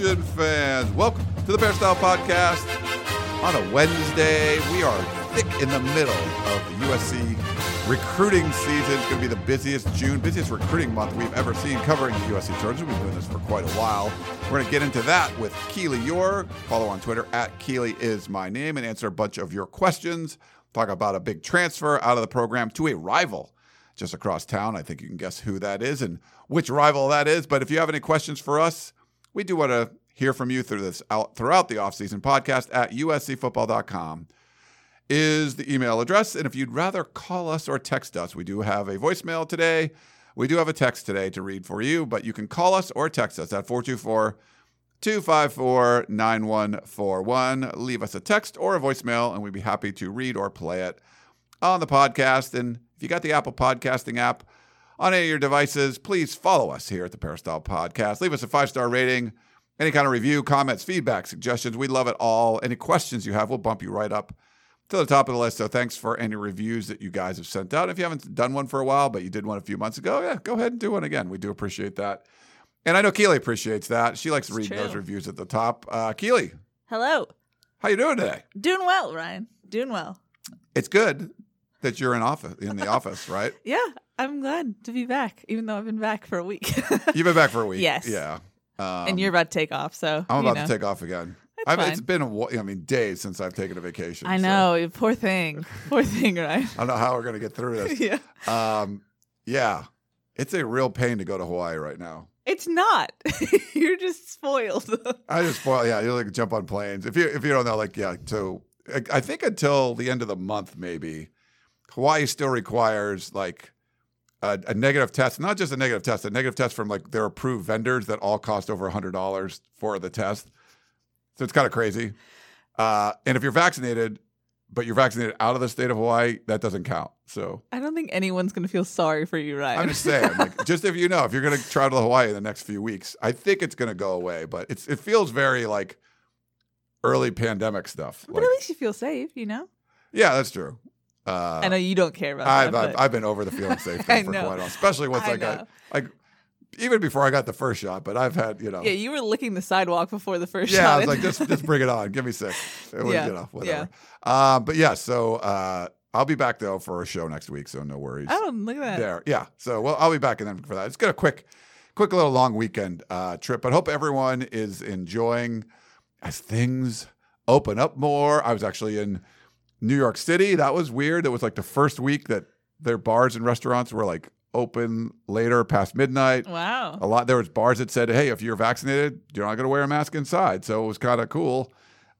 Fans. Welcome to the Peristyle Podcast. On a Wednesday, we are thick in the middle of the USC recruiting season. It's going to be the busiest June, busiest recruiting month we've ever seen covering the USC Trojans. We've been doing this for quite a while. We're going to get into that with Keely Eure. Follow on Twitter at Keely is my name and answer a bunch of your questions. Talk about a big transfer out of the program to a rival just across town. I think you can guess who that is and which rival that is. But if you have any questions for us, we do want to hear from you through this out throughout the offseason podcast at uscfootball.com is the email address. And if you'd rather call us or text us, we do have a voicemail today. We do have a text today to read for you, but you can call us or text us at 424 254 9141. Leave us a text or a voicemail, and we'd be happy to read or play it on the podcast. And if you got the Apple Podcasting app on any of your devices, please follow us here at the Peristyle Podcast. Leave us a five star rating, any kind of review, comments, feedback, suggestions. We love it all. Any questions you have, we'll bump you right up to the top of the list. So thanks for any reviews that you guys have sent out. If you haven't done one for a while, but you did one a few months ago, yeah, go ahead and do one again. We do appreciate that. And I know Keely appreciates that. She likes reading those reviews at the top. Uh, Keely, Hello. how you doing today? Doing well, Ryan. Doing well. It's good that you're in office in the office, right? Yeah, I'm glad to be back, even though I've been back for a week. You've been back for a week. Yes. Yeah. Um, and you're about to take off, so I'm about know. to take off again. That's I've, fine. it's been, a, I mean, days since I've taken a vacation. I so know, poor thing, poor thing, right? I don't know how we're going to get through this. yeah, Um, yeah. It's a real pain to go to Hawaii right now. it's not. you're just spoiled. I just spoil. Yeah, you like jump on planes. If you if you don't know, like yeah. So I, I think until the end of the month, maybe Hawaii still requires like a, a negative test, not just a negative test, a negative test from like their approved vendors that all cost over a hundred dollars for the test. So it's kind of crazy. Uh, and if you're vaccinated, but you're vaccinated out of the state of Hawaii, that doesn't count. So I don't think anyone's gonna feel sorry for you, right? I'm just saying, like, just if you know, if you're going to travel to Hawaii in the next few weeks, I think it's going to go away. But it's it feels very like early pandemic stuff. but Like, at least you feel safe, you know. yeah, that's true. Uh, I know you don't care about I've, that. I've, but I've been over the feeling safe thing for quite a while, especially once I, I got like even before I got the first shot. But I've had you know, yeah, you were licking the sidewalk before the first yeah, shot. Yeah, I was like, just just bring it on, give me six. It was, Yeah, you know, whatever. Um, but yeah, so uh, I'll be back though for a show next week, so no worries. oh, look at that. there. Yeah. So well, I'll be back and then for that. It's got a quick, quick little long weekend uh, trip, but hope everyone is enjoying as things open up more. I was actually in New York City. That was weird. It was like the first week that their bars and restaurants were like open later past midnight. Wow. A lot there was bars that said, "Hey, if you're vaccinated, you're not going to wear a mask inside." So it was kind of cool.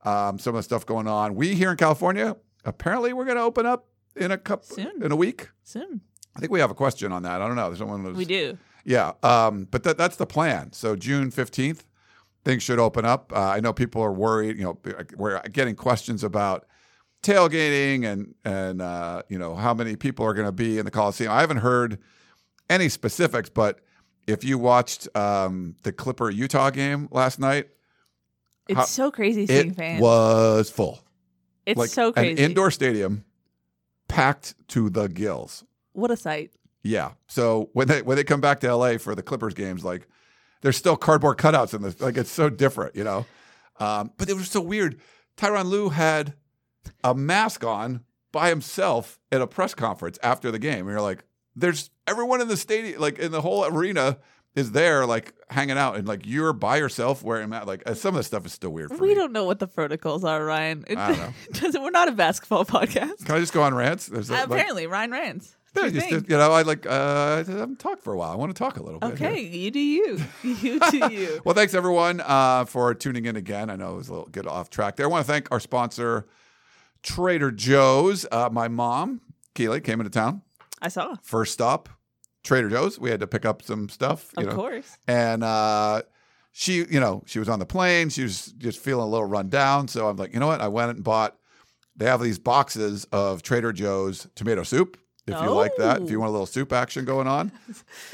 Um, some of the stuff going on. We here in California, apparently, we're going to open up in a couple Soon. in a week. Soon. I think we have a question on that. I don't know. There's someone who's We do. Yeah, um, but that, that's the plan. So June fifteenth, things should open up. Uh, I know people are worried. You know, we're getting questions about tailgating and and uh, you know how many people are going to be in the Coliseum. I haven't heard any specifics, but if you watched um, the Clipper Utah game last night, It's How- so crazy seeing it fans. was full. it's like so crazy. an indoor stadium packed to the gills. what a sight. Yeah. So when they when they come back to LA for the Clippers games, like there's still cardboard cutouts in this. Like it's so different, you know. Um, but it was so weird. Tyronn Lue had a mask on by himself at a press conference after the game. And you're like, there's everyone in the stadium, like in the whole arena, is there, like hanging out, and like you're by yourself wearing mask. Like uh, some of the stuff is still weird for We me. don't know what the protocols are, Ryan. It I don't know. doesn't, we're not a basketball podcast. Can I just go on rants? There's Uh, like- apparently, Ryan Rants. Yeah, just, you know, I like uh, I haven't talked for a while. I want to talk a little bit. here. okay, you do you. You do you. Well, thanks everyone uh, for tuning in again. I know it was a little get off track there. I want to thank our sponsor, Trader Joe's. Uh, my mom, Keely, came into town. I saw. First stop, Trader Joe's. We had to pick up some stuff, you Of know, course. and uh, she, you know, she was on the plane. She was just feeling a little run down. So I'm like, you know what? I went and bought. They have these boxes of Trader Joe's tomato soup. If you like that, if you Oh. want a little soup action going on,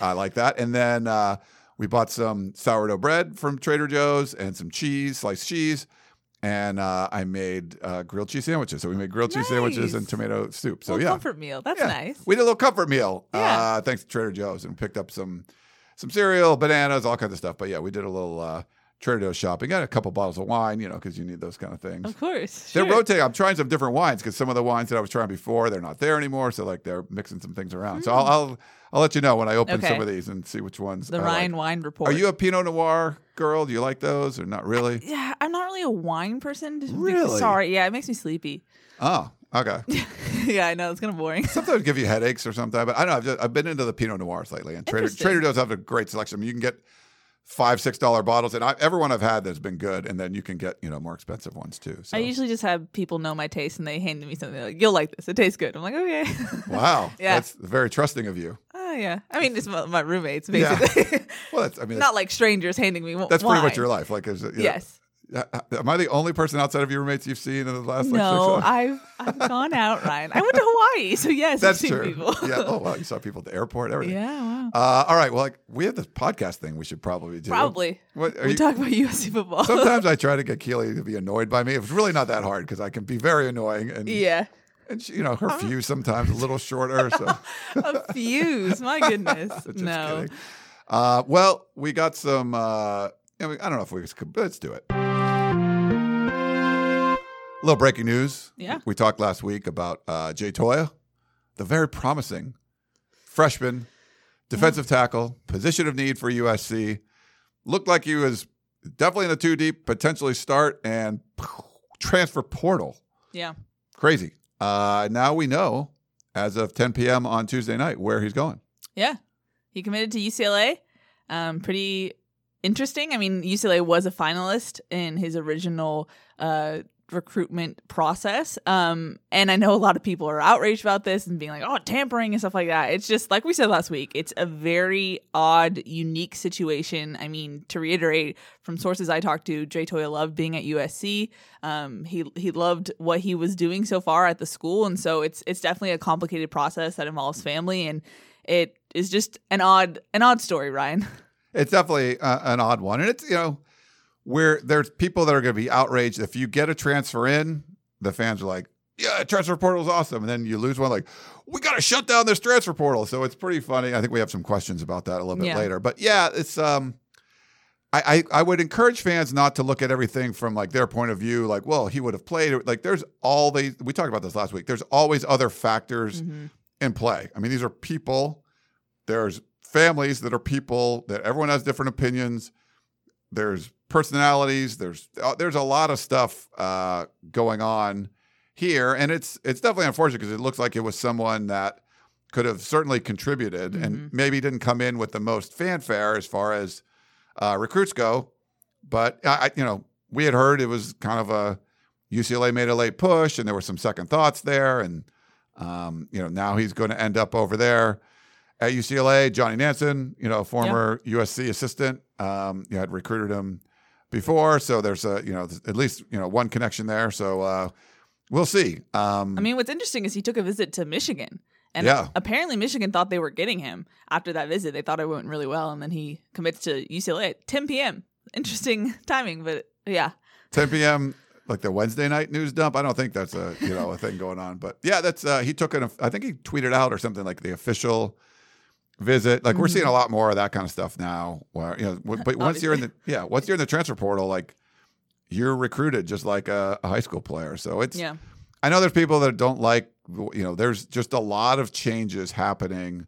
I like that. And then uh, we bought some sourdough bread from Trader Joe's and some cheese, sliced cheese. And uh, I made uh, grilled cheese sandwiches. So we made grilled cheese sandwiches and tomato soup. So yeah, comfort meal. That's yeah. nice. We did a little comfort meal. Yeah. Uh, thanks to Trader Joe's and picked up some some cereal, bananas, all kinds of stuff. But yeah, we did a little uh, Trader Joe's shopping. Got a couple bottles of wine, you know, because you need those kind of things. Of course. They're rotating. I'm trying some different wines because some of the wines that I was trying before, they're not there anymore. So like they're mixing some things around. So I'll, I'll I'll let you know when I open some Hmm. Of these and see which ones. The I Ryan like. Wine Report. Are you a Pinot Noir girl? Do you like those or not really? Yeah, I'm not really a wine person. Really? Sorry. Yeah, it makes me sleepy. Oh, okay. yeah, I know it's kind of boring. Sometimes give you headaches or something. But I don't know. I've, just, I've been into the Pinot Noirs lately, and Trader. Trader Joe's have a great selection. I mean, you can get five, six dollar bottles, and I, everyone I've had that's been good, and then you can get you know more expensive ones too. So I usually just have people know my taste and they hand me something like, "You'll like this. It tastes good." I'm like, "Okay." wow, Yeah. that's very trusting of you. Yeah. I mean, it's my, my roommates Yeah. basically. Well, that's I mean not like strangers handing me that's pretty much your life. Like, you know, Yes. uh, Am I the only person outside of your roommates you've seen in the last like No? I've I've gone out, Ryan. I went to Hawaii, so yes, That's I've seen true. people. yeah. Oh wow, you saw people at the airport, everything. yeah, wow. Uh, all right. Well, like, we have this podcast thing we should probably do. Probably. What are we you? talk about USC football. Sometimes I try to get Keely to be annoyed by me. It's really not that hard because I can be very annoying, and yeah, and she, you know her fuse sometimes a little shorter. So a fuse. My goodness. no. Uh, well, we got some. Uh, I, mean, I don't know if we could. Let's do it. A little breaking news. Yeah. We talked last week about uh, Jay Toia, the very promising freshman defensive tackle, position of need for USC. Looked like he was definitely in the two deep, potentially start and transfer portal. Yeah. Crazy. Uh, now we know as of 10 p.m. on Tuesday night where he's going. Yeah. He committed to UCLA. Um, pretty interesting. I mean, UCLA was a finalist in his original uh, recruitment process. Um, and I know a lot of people are outraged about this and being like, oh, tampering and stuff like that. It's just like we said last week, it's a very odd, unique situation. I mean, to reiterate, from sources I talked to, Jay Toia loved being at USC. Um, he he loved what he was doing so far at the school, and so it's it's definitely a complicated process that involves family, and it is just an odd an odd story, Ryan. It's definitely uh, an odd one, and it's you know where there's people that are going to be outraged if you get a transfer in. The fans are like, "Yeah, transfer portal is awesome," and then you lose one, like, "We got to shut down this transfer portal." So it's pretty funny. I think we have some questions about that a little bit Yeah. later, but yeah, it's um. I, I, I would encourage fans not to look at everything from like their point of view, like, well, he would have played. Like, there's all these. We talked about this last week. There's always other factors in play. I mean, these are people. There's families that are people that everyone has different opinions. There's personalities. There's uh, there's a lot of stuff uh, going on here, and it's it's definitely unfortunate because it looks like it was someone that could have certainly contributed and maybe didn't come in with the most fanfare as far as uh, recruits go. But I, I- you know, we had heard it was kind of a UCLA made a late push, and there were some second thoughts there, and um, you know now he's going to end up over there at UCLA. Johnny Nansen, you know, former USC assistant, um, you had recruited him before, so there's a you know at least you know one connection there. So uh, we'll see. Um, I mean, what's interesting is he took a visit to Michigan. And Yeah. apparently Michigan thought they were getting him after that visit. They thought it went really well, and then he commits to UCLA at 10 p.m. Interesting timing, but yeah. 10 p.m. like the Wednesday night news dump. I don't think that's a you know a thing going on, but yeah, that's uh, he took an. I think he tweeted out or something like the official visit. Like we're seeing a lot more of that kind of stuff now. Where you know, but once you're in the yeah, once you're in the transfer portal, like you're recruited just like a, a high school player. So it's Yeah. I know there's people that don't like, you know, there's just a lot of changes happening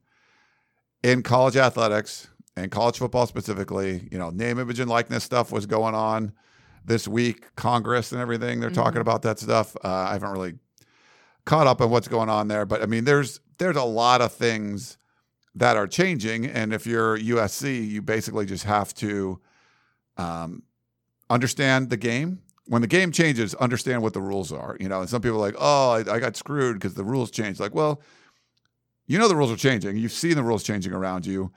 in college athletics and college football specifically. You know, name, image, and likeness stuff was going on this week, Congress and everything. They're talking about that stuff. Uh, I haven't really caught up on what's going on there, but I mean, there's there's a lot of things that are changing, and if you're USC, you basically just have to um, understand the game. When the game changes, understand what the rules are. You know, and some people are like, "Oh, I, I got screwed because the rules changed." Like, well, you know the rules are changing. You've seen the rules changing around you.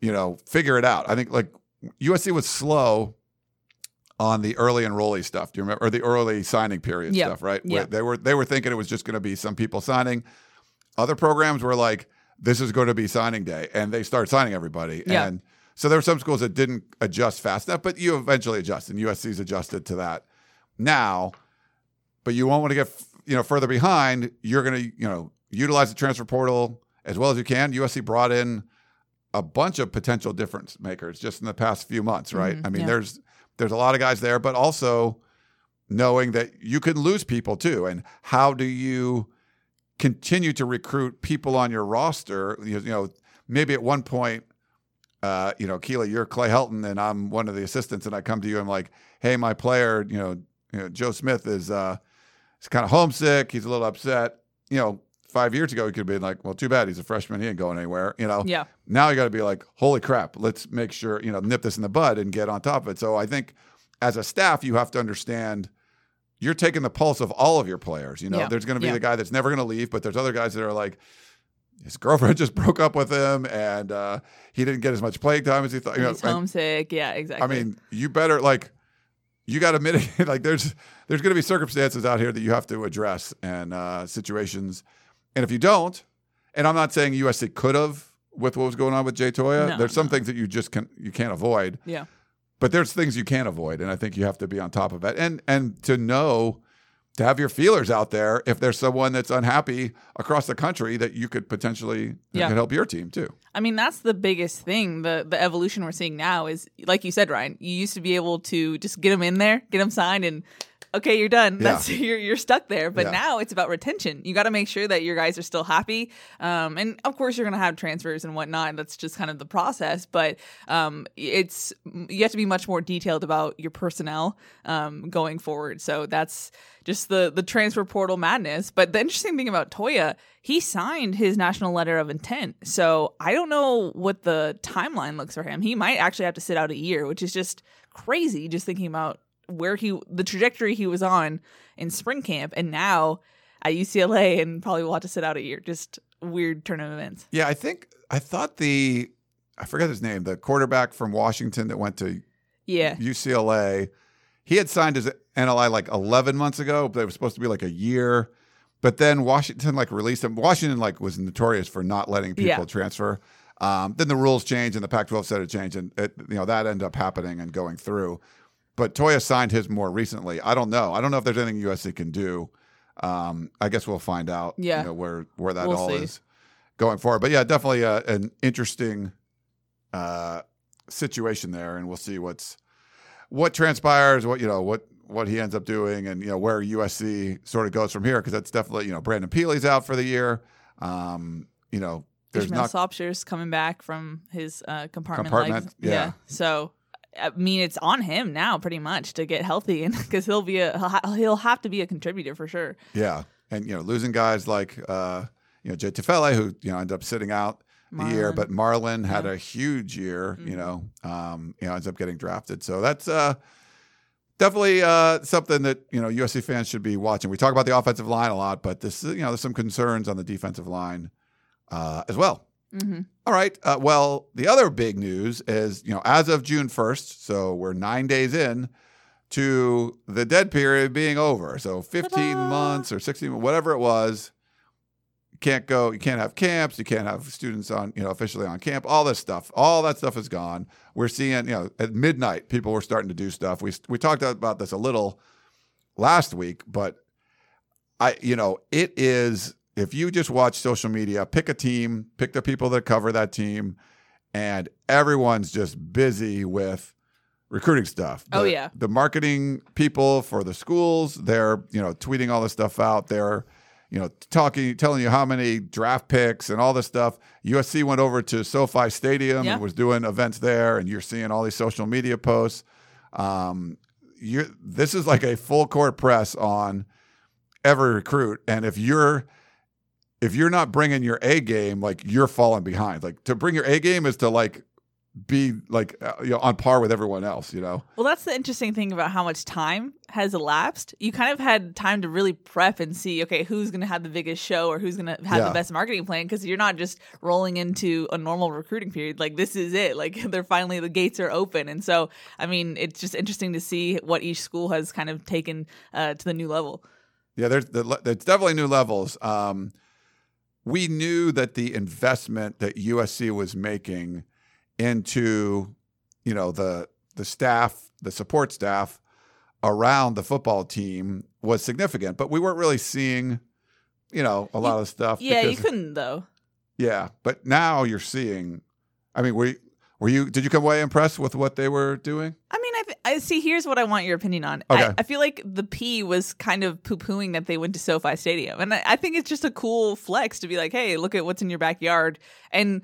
You know, figure it out. I think like USC was slow on the early enrollee stuff. Do you remember or the early signing period Yeah. stuff, right? Yeah. Where They were they were thinking it was just going to be some people signing. Other programs were like this is going to be signing day and they start signing everybody Yeah. and so there were some schools that didn't adjust fast enough, but you eventually adjust and USC's adjusted to that now. But you won't want to get you know further behind. You're going to you know utilize the transfer portal as well as you can. USC brought in a bunch of potential difference makers just in the past few months, right? Mhm, I mean, yeah. there's there's a lot of guys there, but also knowing that you can lose people too, and how do you continue to recruit people on your roster? You, you know, maybe at one point, uh, you know, Keela, you're Clay Helton, and I'm one of the assistants, and I come to you, and I'm like, hey, my player, you know, you know Joe Smith is uh, he's kind of homesick, he's a little upset, you know. Five years ago, he could have been like, "Well, too bad. He's a freshman. He ain't going anywhere." You know, Yeah. now you got to be like, holy crap, let's make sure, you know, nip this in the bud and get on top of it. So I think as a staff, you have to understand you're taking the pulse of all of your players. You know, Yeah. there's going to be Yeah. the guy that's never going to leave, but there's other guys that are like, his girlfriend just broke up with him and uh, he didn't get as much playing time as he thought. You know, He's and- homesick. Yeah, exactly. I mean, you better like you got to mitigate. Like there's there's going to be circumstances out here that you have to address and uh, situations, and if you don't, and I'm not saying USC could have with what was going on with Jay Toia. No, there's some no. things that you just can you can't avoid, yeah. But there's things you can't avoid, and I think you have to be on top of it, and and to know. To have your feelers out there, if there's someone that's unhappy across the country, that you could potentially Yeah. could help your team too. I mean, that's the biggest thing. The the evolution we're seeing now is, like you said, Ryan. You used to be able to just get them in there, get them signed, and okay, you're done. Yeah. That's you're you're stuck there. But Yeah. now it's about retention. You got to make sure that your guys are still happy. Um, and of course, you're gonna have transfers and whatnot. That's just kind of the process. But um, it's you have to be much more detailed about your personnel um, going forward. So that's just the the transfer portal madness. But the interesting thing about Toia, he signed his national letter of intent. So I don't know what the timeline looks for him. He might actually have to sit out a year, which is just crazy. Just thinking about where he the trajectory he was on in spring camp, and now at UCLA, and probably will have to sit out a year. Just weird turn of events. Yeah, I think I thought the I forget his name, the quarterback from Washington that went to Yeah, UCLA. He had signed his NLI like 11 months ago, but it was supposed to be like a year. But then Washington like released him. Washington like was notorious for not letting people Yeah. transfer. Um, then the rules changed and the Pac-12 said it changed, and it, you know that ended up happening and going through. But Toia signed his more recently. I don't know. I don't know if there's anything USC can do. Um, I guess we'll find out. Yeah. you know, where where that We'll all see. is going forward. But yeah, definitely uh an interesting uh, situation there, and we'll see what's what transpires, what you know, what what he ends up doing, and you know where USC sort of goes from here, because that's definitely you know Brandon Pili's out for the year. Um, you know, there's Ishmael not Sopsher's coming back from his uh, compartment. Compartment, legs. yeah. So, I mean, it's on him now, pretty much, to get healthy, and because he'll be a he'll, ha- he'll have to be a contributor for sure. yeah, and you know losing guys like uh, you know Jay Tufele, who you know ended up sitting out the year, but Marlon had Yeah. a huge year. You Mhm. know, um, you know ends up getting drafted, so that's. Uh, Definitely uh, something that you know USC fans should be watching. We talk about the offensive line a lot, but this you know there's some concerns on the defensive line uh, as well. Hmm All right. Uh, well, the other big news is, you know, as of June 1st, so we're nine days in to the dead period being over. So 15 Ta-da! months or 16, whatever it was, you can't go, you can't have camps, you can't have students on, you know, officially on camp, all this stuff. All that stuff is gone. We're seeing, you know, at midnight, people were starting to do stuff. We, we talked about this a little last week, but I, you know, it is if you just watch social media, pick a team, pick the people that cover that team, and everyone's just busy with recruiting stuff. Oh, yeah. the marketing people for the schools, they're you know tweeting all this stuff out. They're you know talking, telling you how many draft picks and all this stuff. USC went over to SoFi Stadium Yeah. and was doing events there, and you're seeing all these social media posts. Um, you're this is like a full court press on every recruit, and if you're if you're not bringing your A game, like you're falling behind. Like to bring your A game is to like be like uh, you know on par with everyone else. You know. Well, that's the interesting thing about how much time has elapsed. You kind of had time to really prep and see, okay, who's going to have the biggest show or who's going to have Yeah. the best marketing plan because you're not just rolling into a normal recruiting period. Like this is it. Like they're finally the gates are open, and so I mean, it's just interesting to see what each school has kind of taken uh, to the new level. Yeah, there's there's definitely new levels. Um, we knew that the investment that USC was making into, you know, the the staff, the support staff around the football team was significant, but we weren't really seeing, you know, a lot of stuff. Yeah, you couldn't though. Yeah, but now you're seeing. I mean, you, were you? Did you come away impressed with what they were doing? I mean, I, th- I see. Here's what I want your opinion on. Okay. I, I feel like the P was kind of poo pooing that they went to SoFi Stadium, and I, I think it's just a cool flex to be like, "Hey, look at what's in your backyard." And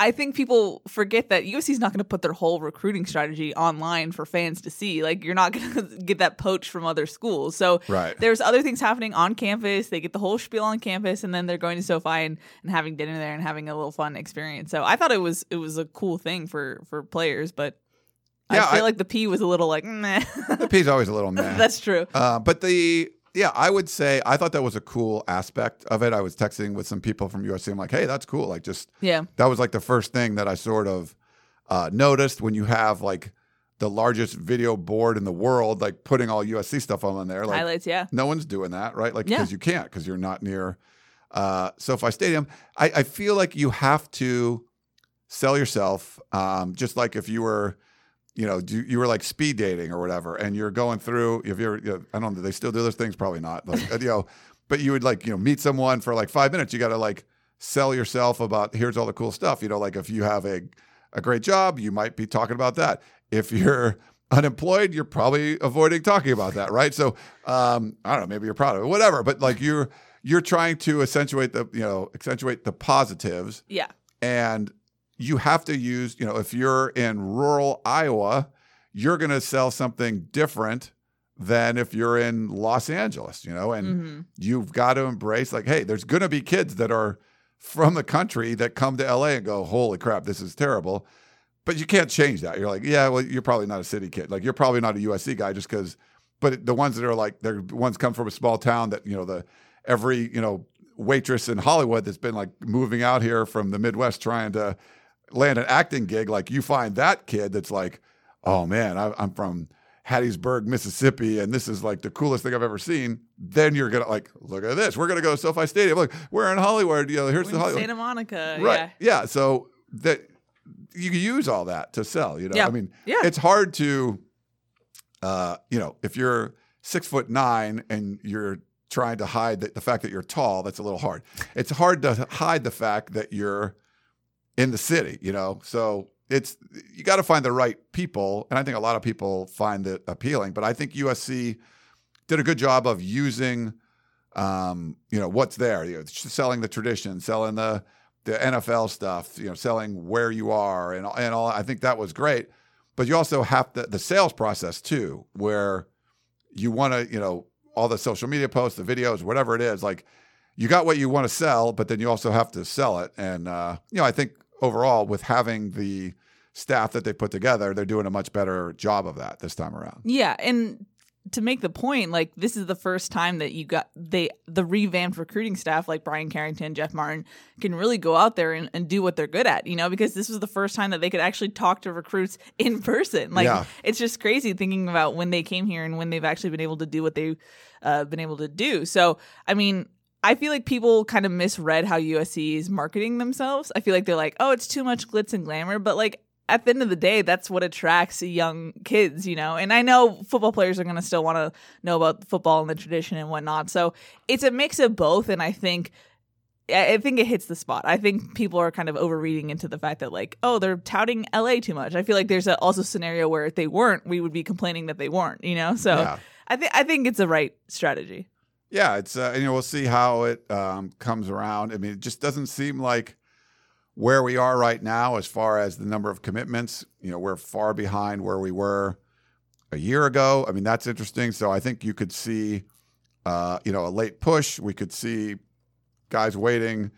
I think people forget that USC's not going to put their whole recruiting strategy online for fans to see. Like, you're not going to get that poached from other schools. So Right. there's other things happening on campus. They get the whole spiel on campus, and then they're going to SoFi and, and having dinner there and having a little fun experience. So I thought it was it was a cool thing for for players, but. Yeah, I feel I- like the P was a little like, meh. The P's always a little mad. That's true. Uh, but the yeah, I would say I thought that was a cool aspect of it. I was texting with some people from USC. I'm like, hey, that's cool. Like, just Yeah. that was like the first thing that I sort of uh, noticed when you have like the largest video board in the world, like putting all USC stuff on there. Like, Highlights, yeah. no one's doing that, right? Like, Yeah. because you can't, because you're not near uh, SoFi Stadium. I, I feel like you have to sell yourself, um, just like if you were, you know, do, you were like speed dating or whatever, and you're going through. If you're, you know, I don't know, do they still do those things? Probably not. Like, you know, but you would like, you know, meet someone for like five minutes. You got to like sell yourself about here's all the cool stuff. You know, like if you have a a great job, you might be talking about that. If you're unemployed, you're probably avoiding talking about that, right? So um, I don't know, maybe you're proud of it, whatever. But like you're you're trying to accentuate the you know accentuate the positives, Yeah. and you have to use you know if you're in rural Iowa, you're going to sell something different than if you're in Los Angeles, you know, and hmm you've got to embrace like, hey, there's going to be kids that are from the country that come to LA and go, holy crap, this is terrible. But you can't change that. You're like, yeah, well, you're probably not a city kid. Like, you're probably not a USC guy just because. But the ones that are like, they're the ones come from a small town that you know the every you know waitress in Hollywood that's been like moving out here from the Midwest trying to land an acting gig. Like, you find that kid that's like, oh man, I, I'm from Hattiesburg, Mississippi, and this is like the coolest thing I've ever seen, then you're gonna like, look at this. We're gonna go to SoFi Stadium. Look, we're in Hollywood. You know, here's the Hollywood. Santa Monica. right. Yeah. Yeah. So that you can use all that to sell. You know, Yeah. I mean, Yeah. it's hard to, uh, you know, if you're six foot nine and you're trying to hide the, the fact that you're tall, that's a little hard. It's hard to hide the fact that you're in the city, you know. So it's you got to find the right people, and I think a lot of people find it appealing. But I think USC did a good job of using, um, you know, what's there, you know, selling the tradition, selling the the NFL stuff, you know, selling where you are, and and all. I think that was great. But you also have to, the sales process too, where you want to, you know, all the social media posts, the videos, whatever it is, like you got what you want to sell, but then you also have to sell it. And uh, you know, I think overall, with having the staff that they put together, they're doing a much better job of that this time around. Yeah, and to make the point, like this is the first time that you got they the revamped recruiting staff like Bryan Carrington, Jeff Martin can really go out there and, and do what they're good at, you know, because this was the first time that they could actually talk to recruits in person. Like Yeah. it's just crazy thinking about when they came here and when they've actually been able to do what they've uh, been able to do. So I mean I feel like people kind of misread how USC is marketing themselves. I feel like they're like, oh, it's too much glitz and glamour. But like at the end of the day, that's what attracts young kids, you know. And I know football players are going to still want to know about football and the tradition and whatnot. So it's a mix of both. And I think. I think it hits the spot. I think people are kind of overreading into the fact that like, oh, they're touting LA too much. I feel like there's a, also a scenario where if they weren't, we would be complaining that they weren't. You know, so Yeah. I think I think it's the right strategy. Yeah, it's uh, you know we'll see how it um, comes around. I mean, it just doesn't seem like where we are right now as far as the number of commitments. You know, we're far behind where we were a year ago. I mean, that's interesting. So I think you could see, uh, you know, a late push. We could see guys waiting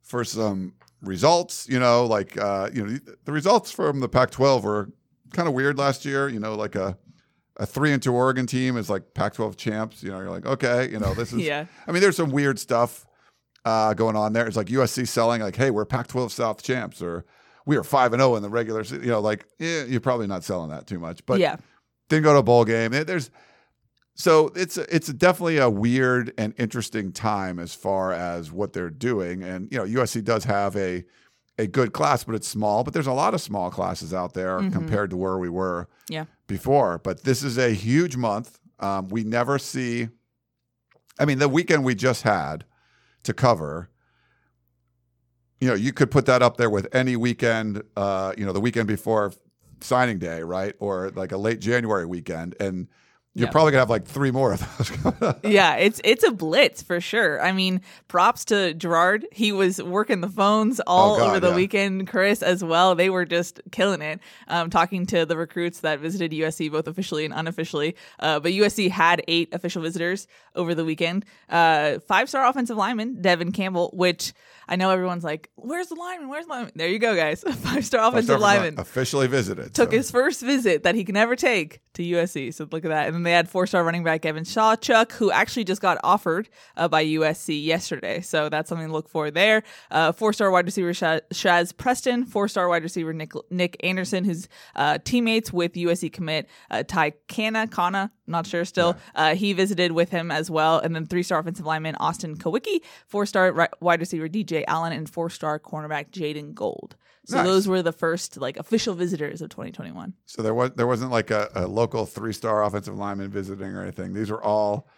for some results. You know, like uh, you know the results from the Pac-12 were kind of weird last year. You know, like a a three and two Oregon team is like Pac-12 champs. You know, you're like, okay, you know, this is. Yeah. I mean, there's some weird stuff uh, going on there. It's like USC selling like, hey, we're Pac-12 South champs, or we are five and zero in the regular. se- You know, like, yeah, you're probably not selling that too much, but yeah. didn't go to a bowl game. There's so it's it's definitely a weird and interesting time as far as what they're doing. And you know, USC does have a a good class, but it's small. But there's a lot of small classes out there Mhm. compared to where we were Yeah. before. But this is a huge month. Um, we never see. I mean, the weekend we just had to cover. You know, you could put that up there with any weekend. Uh, you know, the weekend before signing day, right, or like a late January weekend, and you're Yeah. probably gonna have like three more of those. coming up. yeah, it's it's a blitz for sure. I mean, props to Gerard. He was working the phones all Oh, God, over the yeah. weekend. Chris as well. They were just killing it. Um, talking to the recruits that visited USC both officially and unofficially. Uh, but USC had eight official visitors over the weekend. Uh, five star offensive lineman Devin Campbell, which I know everyone's like, "Where's the lineman? Where's the lineman?" There you go, guys. Five star offensive lineman officially visited. took so. his first visit that he can never take to USC. So look at that. And then they had four star running back Evan Shawchuk, who actually just got offered uh, by USC yesterday. So that's something to look for there. Uh, four star wide receiver Sha- Shazz Preston, four star wide receiver Nick, Nick Anderson, who's uh, teammates with USC commit uh, Ty Kana, Kana, not sure still. Uh, he visited with him as well. And then three star offensive lineman Austin Kowicki, four star ri- wide receiver DJ Allen, and four star cornerback Jaden Gold. So Nice. those were the first like official visitors of 2021. So there was there wasn't like a, a local three star offensive lineman visiting or anything. These were all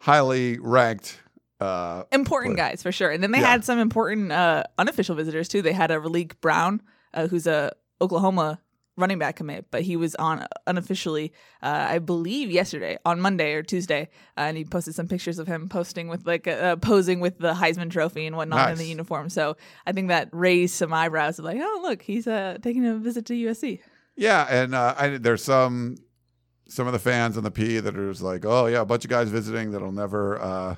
highly ranked. Uh, Important Play. guys for sure. And then they Yeah. had some important uh, unofficial visitors too. They had a Raleek Brown, uh, who's a Oklahoma running back commit, but he was on unofficially, uh, I believe, yesterday on Monday or Tuesday, uh, and he posted some pictures of him posting with like uh, posing with the Heisman Trophy and whatnot in the uniform. So I think that raised some eyebrows of like, oh look, he's uh, taking a visit to USC. yeah, and uh, I, there's some some of the fans on the P that are just like, oh yeah, a bunch of guys visiting that'll never uh,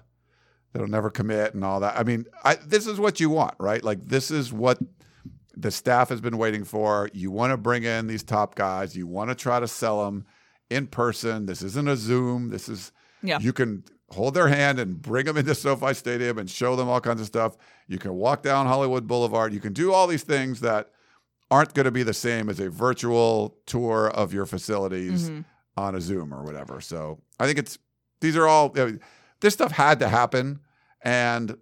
that'll never commit and all that. I mean, I, this is what you want, right? Like this is what the staff has been waiting for. You want to bring in these top guys. You want to try to sell them in person. This isn't a Zoom. This is Yeah. you can hold their hand and bring them into SoFi Stadium and show them all kinds of stuff. You can walk down Hollywood Boulevard. You can do all these things that aren't going to be the same as a virtual tour of your facilities Mhm. on a Zoom or whatever. So I think it's these are all this stuff had to happen, and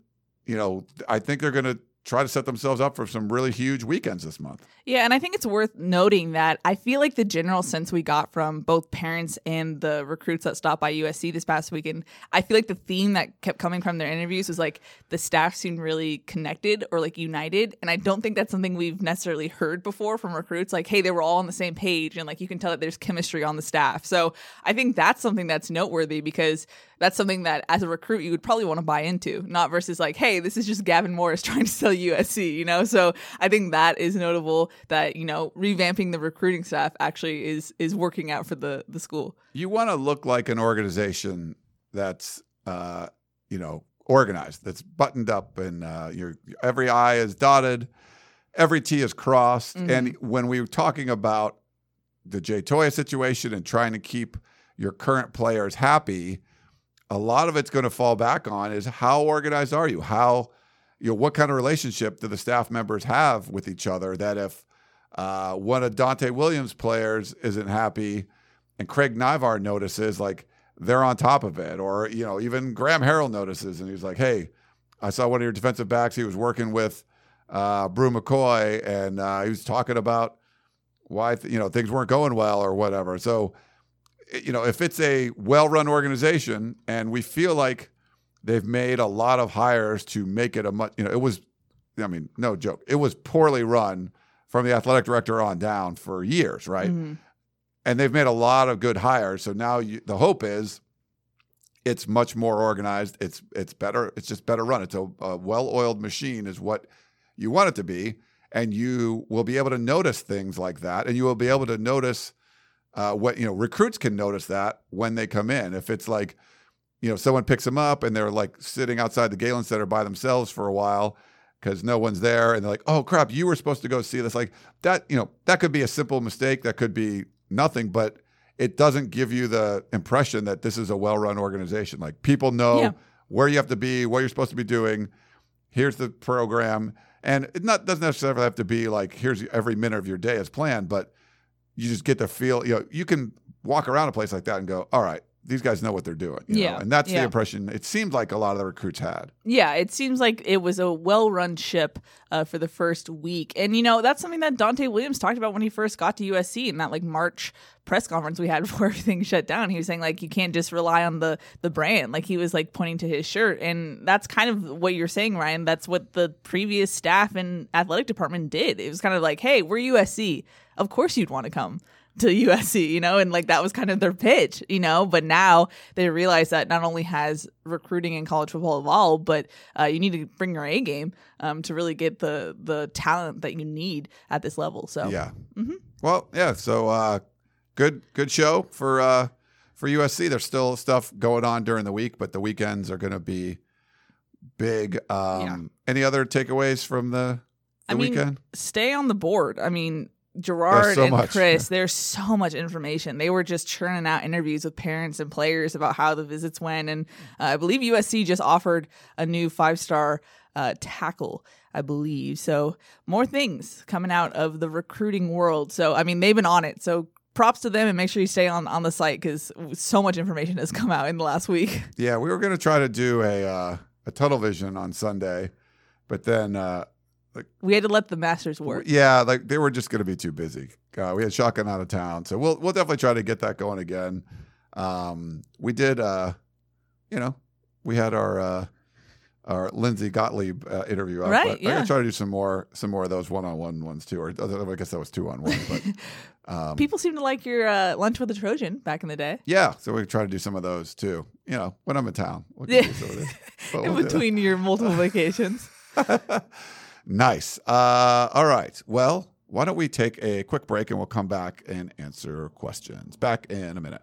you know I think they're going to try to set themselves up for some really huge weekends this month. Yeah, and I think it's worth noting that I feel like the general sense we got from both parents and the recruits that stopped by USC this past weekend, I feel like the theme that kept coming from their interviews was like the staff seemed really connected or like united. And I don't think that's something we've necessarily heard before from recruits. Like, hey, they were all on the same page and like you can tell that there's chemistry on the staff. So I think that's something that's noteworthy because that's something that as a recruit you would probably want to buy into, not versus like, hey, this is just Gavin Morris trying to sell USC, you know? So I think that is notable that, you know, revamping the recruiting staff actually is is working out for the the school. You want to look like an organization that's uh, you know organized, that's buttoned up, and uh, your every I is dotted, every T is crossed. Mhm. And when we were talking about the Jay Toia situation and trying to keep your current players happy, a lot of it's going to fall back on is how organized are you? How you know what kind of relationship do the staff members have with each other? That if uh, one of Donte Williams' players isn't happy, and Craig Naivar notices, like they're on top of it, or you know even Graham Harrell notices, and he's like, "Hey, I saw one of your defensive backs. He was working with uh, Brew McCoy, and uh, he was talking about why th- you know things weren't going well or whatever." So, you know, if it's a well-run organization and we feel like they've made a lot of hires to make it a much, you know, it was, I mean, no joke, it was poorly run from the athletic director on down for years, right? Mhm. and they've made a lot of good hires. So now you, the hope is it's much more organized. It's it's better. It's just better run. It's a, a well-oiled machine, is what you want it to be, and you will be able to notice things like that, and you will be able to notice uh, what you know. Recruits can notice that when they come in. If it's like you know someone picks them up and they're like sitting outside the Galen Center by themselves for a while. because no one's there, and they're like, "Oh crap, you were supposed to go see this." Like that, you know, that could be a simple mistake. That could be nothing, but it doesn't give you the impression that this is a well-run organization. Like people know Yeah. where you have to be, what you're supposed to be doing. Here's the program, and it not doesn't necessarily have to be like here's every minute of your day as planned, but you just get the feel. You know, you can walk around a place like that and go, "All right, these guys know what they're doing." you know? Yeah, and that's the impression it seemed like a lot of the recruits had. Yeah, it seems like it was a well run ship uh, for the first week. And, you know, that's something that Donte Williams talked about when he first got to USC in that like March press conference we had before everything shut down. He was saying like you can't just rely on the the brand. Like he was like pointing to his shirt. And that's kind of what you're saying, Ryan. That's what the previous staff and athletic department did. It was kind of like, hey, we're USC. Of course you'd want to come to USC, you know, and like that was kind of their pitch, you know. But now they realize that not only has recruiting in college football evolved, but uh, you need to bring your A game um, to really get the the talent that you need at this level. So Yeah. mm-hmm. Well, yeah. So uh, good, good show for uh, for USC. There's still stuff going on during the week, but the weekends are going to be big. Um, Yeah. Any other takeaways from the, the I mean, weekend? stay on the board. I mean, Gerard so and much. Chris, there's so much information. They were just churning out interviews with parents and players about how the visits went. And uh, I believe USC just offered a new five star uh, tackle, I believe. So more things coming out of the recruiting world. So, I mean, they've been on it. So props to them and make sure you stay on, on the site because so much information has come out in the last week. Yeah, we were going to try to do a uh, a tunnel vision on Sunday, but then uh, We had to let the masters work. yeah, like they were just going to be too busy. Uh, we had shotgun out of town, so we'll we'll definitely try to get that going again. Um, we did, uh, you know, we had our uh, our Lindsay Gottlieb uh, interview up. Right, but I'm gonna try to do some more some more of those one on one ones too. Or I guess that was two on one, but um, People seem to like your uh, lunch with the Trojan back in the day. yeah. So we try to do some of those too. You know, when I'm in town, we can Yeah. do some of this. But in we'll between your multiple vacations. Nice. Uh, all right. Well, why don't we take a quick break and we'll come back and answer questions. Back in a minute.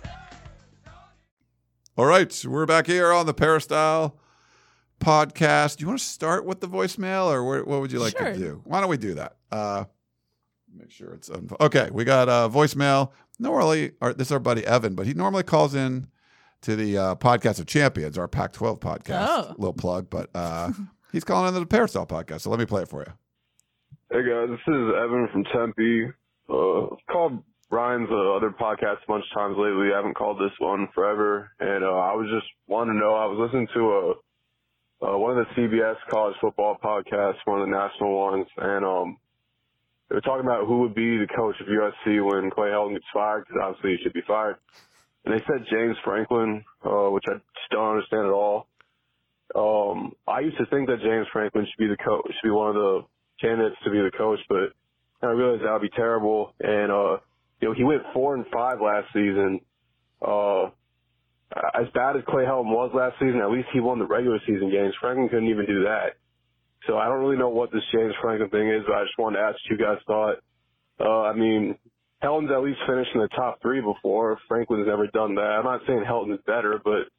All right. We're back here on the Peristyle podcast. Do you want to start with the voicemail or what, what would you like Sure. to do? Why don't we do that? Uh, make sure it's un- okay. We got a voicemail. Normally, our, this is our buddy Evan, but he normally calls in to the uh, podcast of champions, our Pac 12 podcast. Oh. Little plug, but uh, he's calling in to the Peristyle podcast. So let me play it for you. Hey guys, this is Evan from Tempe. Uh, called Ryan's uh, other podcast a bunch of times lately. I haven't called this one forever, and uh, I was just wanting to know. I was listening to a uh, one of the CBS college football podcasts, one of the national ones, and um, they were talking about who would be the coach of USC when Clay Helton gets fired, because obviously he should be fired. And they said James Franklin, uh, which I just don't understand at all. Um, I used to think that James Franklin should be the coach, should be one of the candidates to be the coach, but I realized that would be terrible. And uh, you know, he went four and five last season. Uh, as bad as Clay Helton was last season, at least he won the regular season games. Franklin couldn't even do that. So I don't really know what this James Franklin thing is, but I just wanted to ask what you guys thought. Uh, I mean, Helton's at least finished in the top three before. Franklin's never done that. I'm not saying Helton is better, but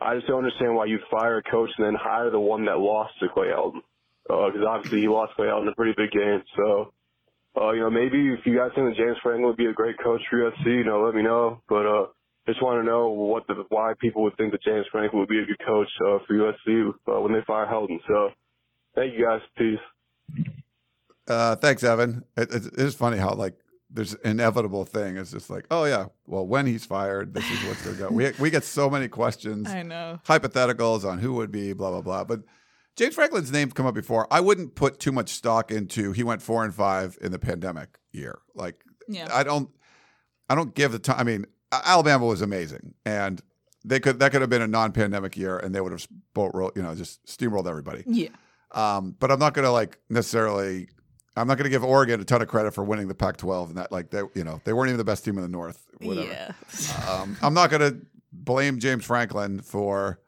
I just don't understand why you fire a coach and then hire the one that lost to Clay Helton. because obviously he lost way out in a pretty big game. So, uh, you know, maybe if you guys think that James Franklin would be a great coach for USC, you know, let me know. But uh, just want to know what the why people would think that James Franklin would be a good coach uh, for USC uh, when they fire Helton. So, thank you guys. Peace. Uh, thanks, Evan. It, it, it is funny how like there's inevitable thing. It's just like, oh yeah, well when he's fired, this is what's going to go. We we get so many questions, I know. hypotheticals on who would be, blah blah blah. But James Franklin's name's come up before. I wouldn't put too much stock into. He went four and five in the pandemic year. Like, Yeah. I don't, I don't give the time. I mean, Alabama was amazing, and they could that could have been a non-pandemic year, and they would have boat roll, you know, just steamrolled everybody. Yeah. Um, but I'm not going to like necessarily. I'm not to give Oregon a ton of credit for winning the Pac-12 and that like they you know they weren't even the best team in the North. Whatever. Yeah. Um, I'm not going to blame James Franklin for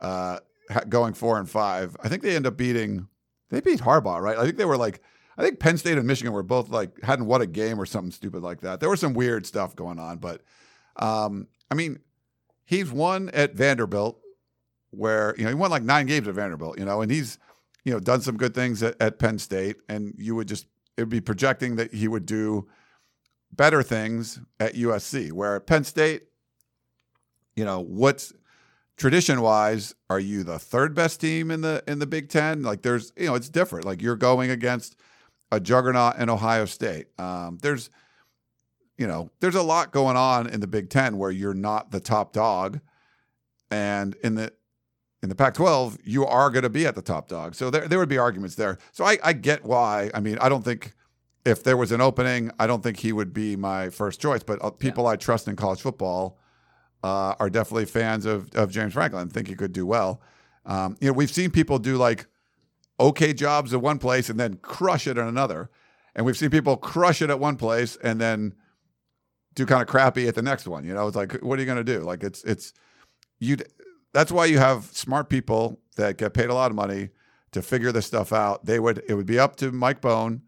uh, going four and five. I think they end up beating. They beat Harbaugh, right? I think they were like. I think Penn State and Michigan were both like hadn't won a game or something stupid like that. There was some weird stuff going on, but um, I mean, he's won at Vanderbilt, where you know he won like nine games at Vanderbilt, you know, and he's you know done some good things at, at Penn State, and you would just it would be projecting that he would do better things at USC, where at Penn State, you know, what's tradition wise, are you the third best team in the in the Big Ten? Like there's you know, it's different. Like you're going against a juggernaut in Ohio State. Um, there's you know, there's a lot going on in the Big Ten where you're not the top dog. And in the in the Pac-12, you are going to be at the top dog. So there, there would be arguments there. So I, I get why. I mean, I don't think if there was an opening, I don't think he would be my first choice. But uh, people I trust in college football uh, are definitely fans of, of James Franklin. Think he could do well. Um, you know, we've seen people do like okay jobs at one place and then crush it at another, and we've seen people crush it at one place and then do kind of crappy at the next one. You know, it's like, what are you going to do? Like, it's it's you. That's why you have smart people that get paid a lot of money to figure this stuff out. They would it would be up to Mike Bohn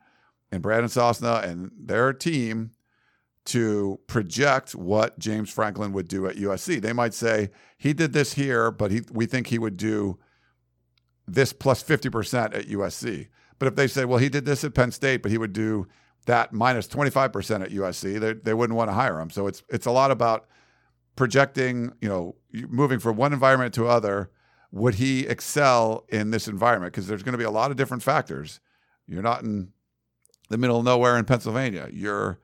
and Brandon Sosna and their team to project what James Franklin would do at USC. They might say he did this here, but he we think he would do this plus 50% at USC. But if they say, well, he did this at Penn State, but he would do that minus 25% at USC, they, they wouldn't want to hire him. So it's it's a lot about projecting, you know, moving from one environment to other. Would he excel in this environment? Because there's going to be a lot of different factors. You're not in the middle of nowhere in Pennsylvania. You're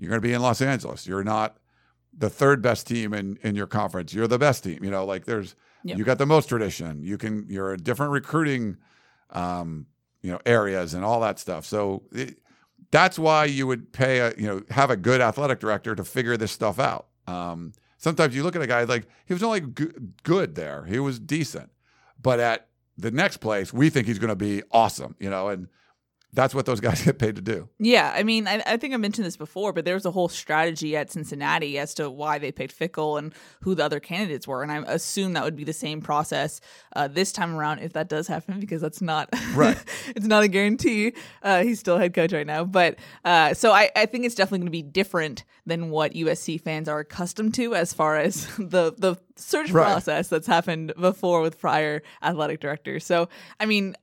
you're going to be in Los Angeles. You're not the third best team in in your conference. You're the best team. You know, like there's Yep. you got the most tradition. You can you're a different recruiting um, you know areas and all that stuff. So it, that's why you would pay a you know have a good athletic director to figure this stuff out. Um, sometimes you look at a guy like he was only g- good there. He was decent, but at the next place we think he's going to be awesome. You know, and that's what those guys get paid to do. Yeah, I mean, I, I think I mentioned this before, but there was a whole strategy at Cincinnati as to why they picked Fickell and who the other candidates were, and I assume that would be the same process uh, this time around if that does happen, because that's not Right. it's not a guarantee. Uh, he's still head coach right now, but uh, so I, I think it's definitely going to be different than what USC fans are accustomed to as far as the the search Right. process that's happened before with prior athletic directors. So I mean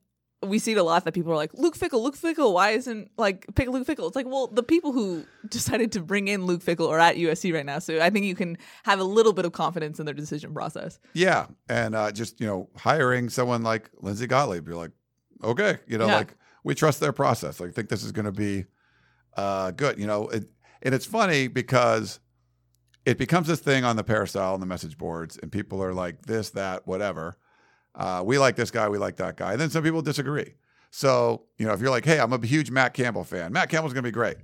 we see it a lot that people are like Luke Fickell, Luke Fickell. Why isn't like pick Luke Fickell? It's like well, the people who decided to bring in Luke Fickell are at USC right now, so I think you can have a little bit of confidence in their decision process. Yeah, and uh, just you know, hiring someone like Lindsey Gottlieb, you're like, okay, you know, Yeah. like we trust their process. Like, think this is going to be uh, good. You know, it, and it's funny because it becomes this thing on the peristyle and the message boards, and people are like this, that, whatever. Uh, we like this guy, we like that guy, and then some people disagree. So you know, if you're like, hey, I'm a huge Matt Campbell fan, Matt Campbell's going to be great.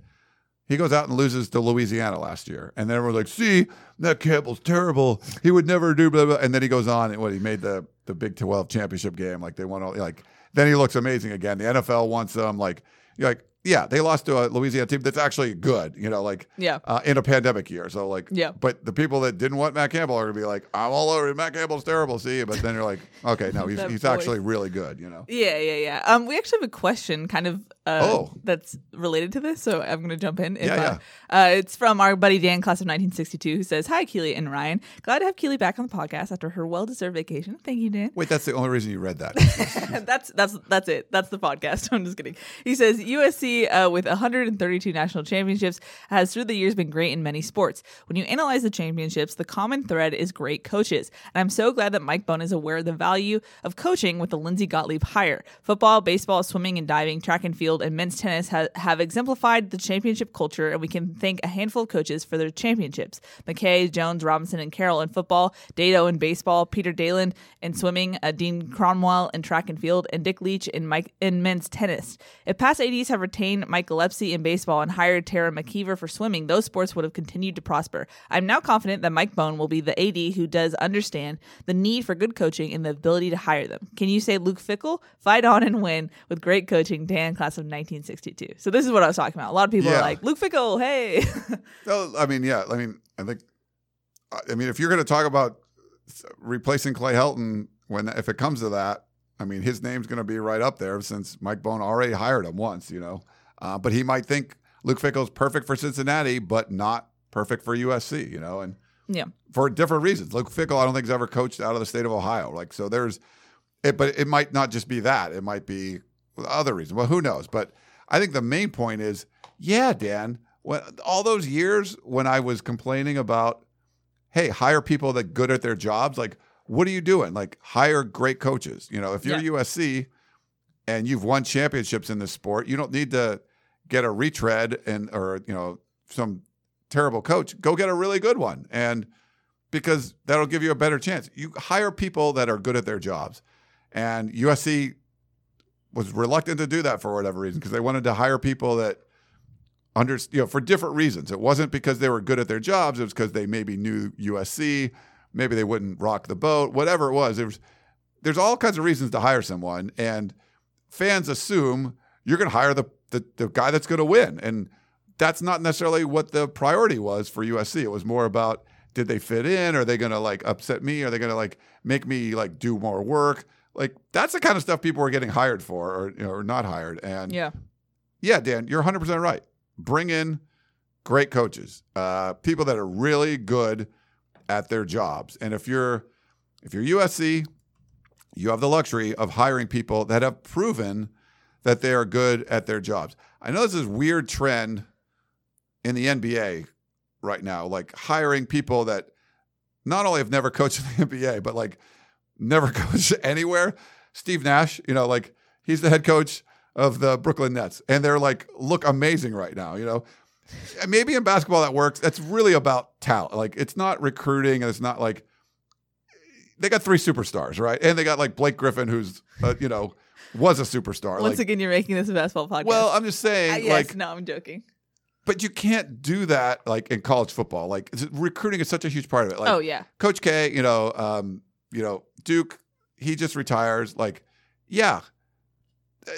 He goes out and loses to Louisiana last year. And then we're like, see, Matt Campbell's terrible. He would never do blah, blah. And then he goes on and what he made the, the Big 12 championship game. Like they won all, like, then he looks amazing again. The NFL wants him. Like, you're like, yeah, they lost to a Louisiana team that's actually good, you know, like Yeah. uh, in a pandemic year. So like, Yeah. But the people that didn't want Matt Campbell are gonna be like, I'm all over Matt Campbell's terrible. See, but then you're like, okay, no, he's he's voice. actually really good. You know. Yeah, yeah, yeah. Um, we actually have a question, kind of, uh, Oh. that's related to this. So I'm going to jump in. If, Yeah, uh, Uh, it's from our buddy Dan, class of 1962, who says, "Hi, Keely and Ryan. Glad to have Keely back on the podcast after her well-deserved vacation. Thank you, Dan. Wait, that's the only reason you read that. that's that's that's it. That's the podcast. I'm just kidding. He says USC uh, with 132 national championships has through the years been great in many sports. When you analyze the championships, the common thread is great coaches, and I'm so glad that Mike Bohn is aware of the value of coaching with the Lindsey Gottlieb hire. Football, baseball, swimming and diving, track and field, and men's tennis ha- have exemplified the championship culture, and we can thank a handful of coaches for their championships: McKay, Jones, Robinson, and Carroll in football, Dedeaux in baseball, Peter Daland in swimming, uh, Dean Cromwell in track and field, and Dick Leach in Mike in men's tennis. If past ADs have retained Mike Gillespie in baseball and hired Teri McKeever for swimming, those sports would have continued to prosper. I'm now confident that Mike Bohn will be the AD who does understand the need for good coaching and the ability to hire them. Can you say Luke Fickell? Fight on and win with great coaching, Dan, class of 1962. So this is what I was talking about. A lot of people Yeah. are like, Luke Fickell, hey. no, I mean, yeah, I mean, I think, I mean, if you're going to talk about replacing Clay Helton, when if it comes to that, I mean, his name's going to be right up there since Mike Bohn already hired him once, you know. Uh, but he might think Luke Fickell's perfect for Cincinnati, but not perfect for USC, you know, and yeah. for different reasons. Luke Fickell, I don't think has ever coached out of the state of Ohio. Like, so there's it, but it might not just be that. It might be other reasons. Well, who knows? But I think the main point is, yeah, Dan, when all those years when I was complaining about, hey, hire people that good at their jobs, like, what are you doing? Like, hire great coaches. You know, if you're Yeah. USC and you've won championships in this sport, you don't need to get a retread and or you know some terrible coach. Go get a really good one, and because that'll give you a better chance. You hire people that are good at their jobs, and USC was reluctant to do that for whatever reason because they wanted to hire people that under you know for different reasons. It wasn't because they were good at their jobs. It was because they maybe knew USC. Maybe they wouldn't rock the boat. Whatever it was, there was there's all kinds of reasons to hire someone, and fans assume you're going to hire the, the the guy that's going to win, and that's not necessarily what the priority was for USC. It was more about did they fit in? Are they going to like upset me? Are they going to like make me like do more work? Like that's the kind of stuff people were getting hired for, or you know, or not hired. And Yeah. yeah, Dan, you're 100 percent right. Bring in great coaches, uh, people that are really good at their jobs. And if you're if you're USC, you have the luxury of hiring people that have proven that they are good at their jobs. I know this is weird trend in the NBA right now, like hiring people that not only have never coached in the NBA, but like never coached anywhere. Steve Nash, you know, like he's the head coach of the Brooklyn Nets, and they're like look amazing right now. You know, maybe in basketball that works. That's really about talent. Like it's not recruiting, and it's not like they got three superstars, right? And they got like Blake Griffin, who's uh, you know was a superstar. Once like, again, you're making this a basketball podcast. well, I'm just Uh, saying, yes, like, no, I'm joking. but you can't do that like in college football. Like recruiting is such a huge part of it. Like, oh yeah, Coach K, you know, um, you know, Duke, he just retires. Like, yeah, uh,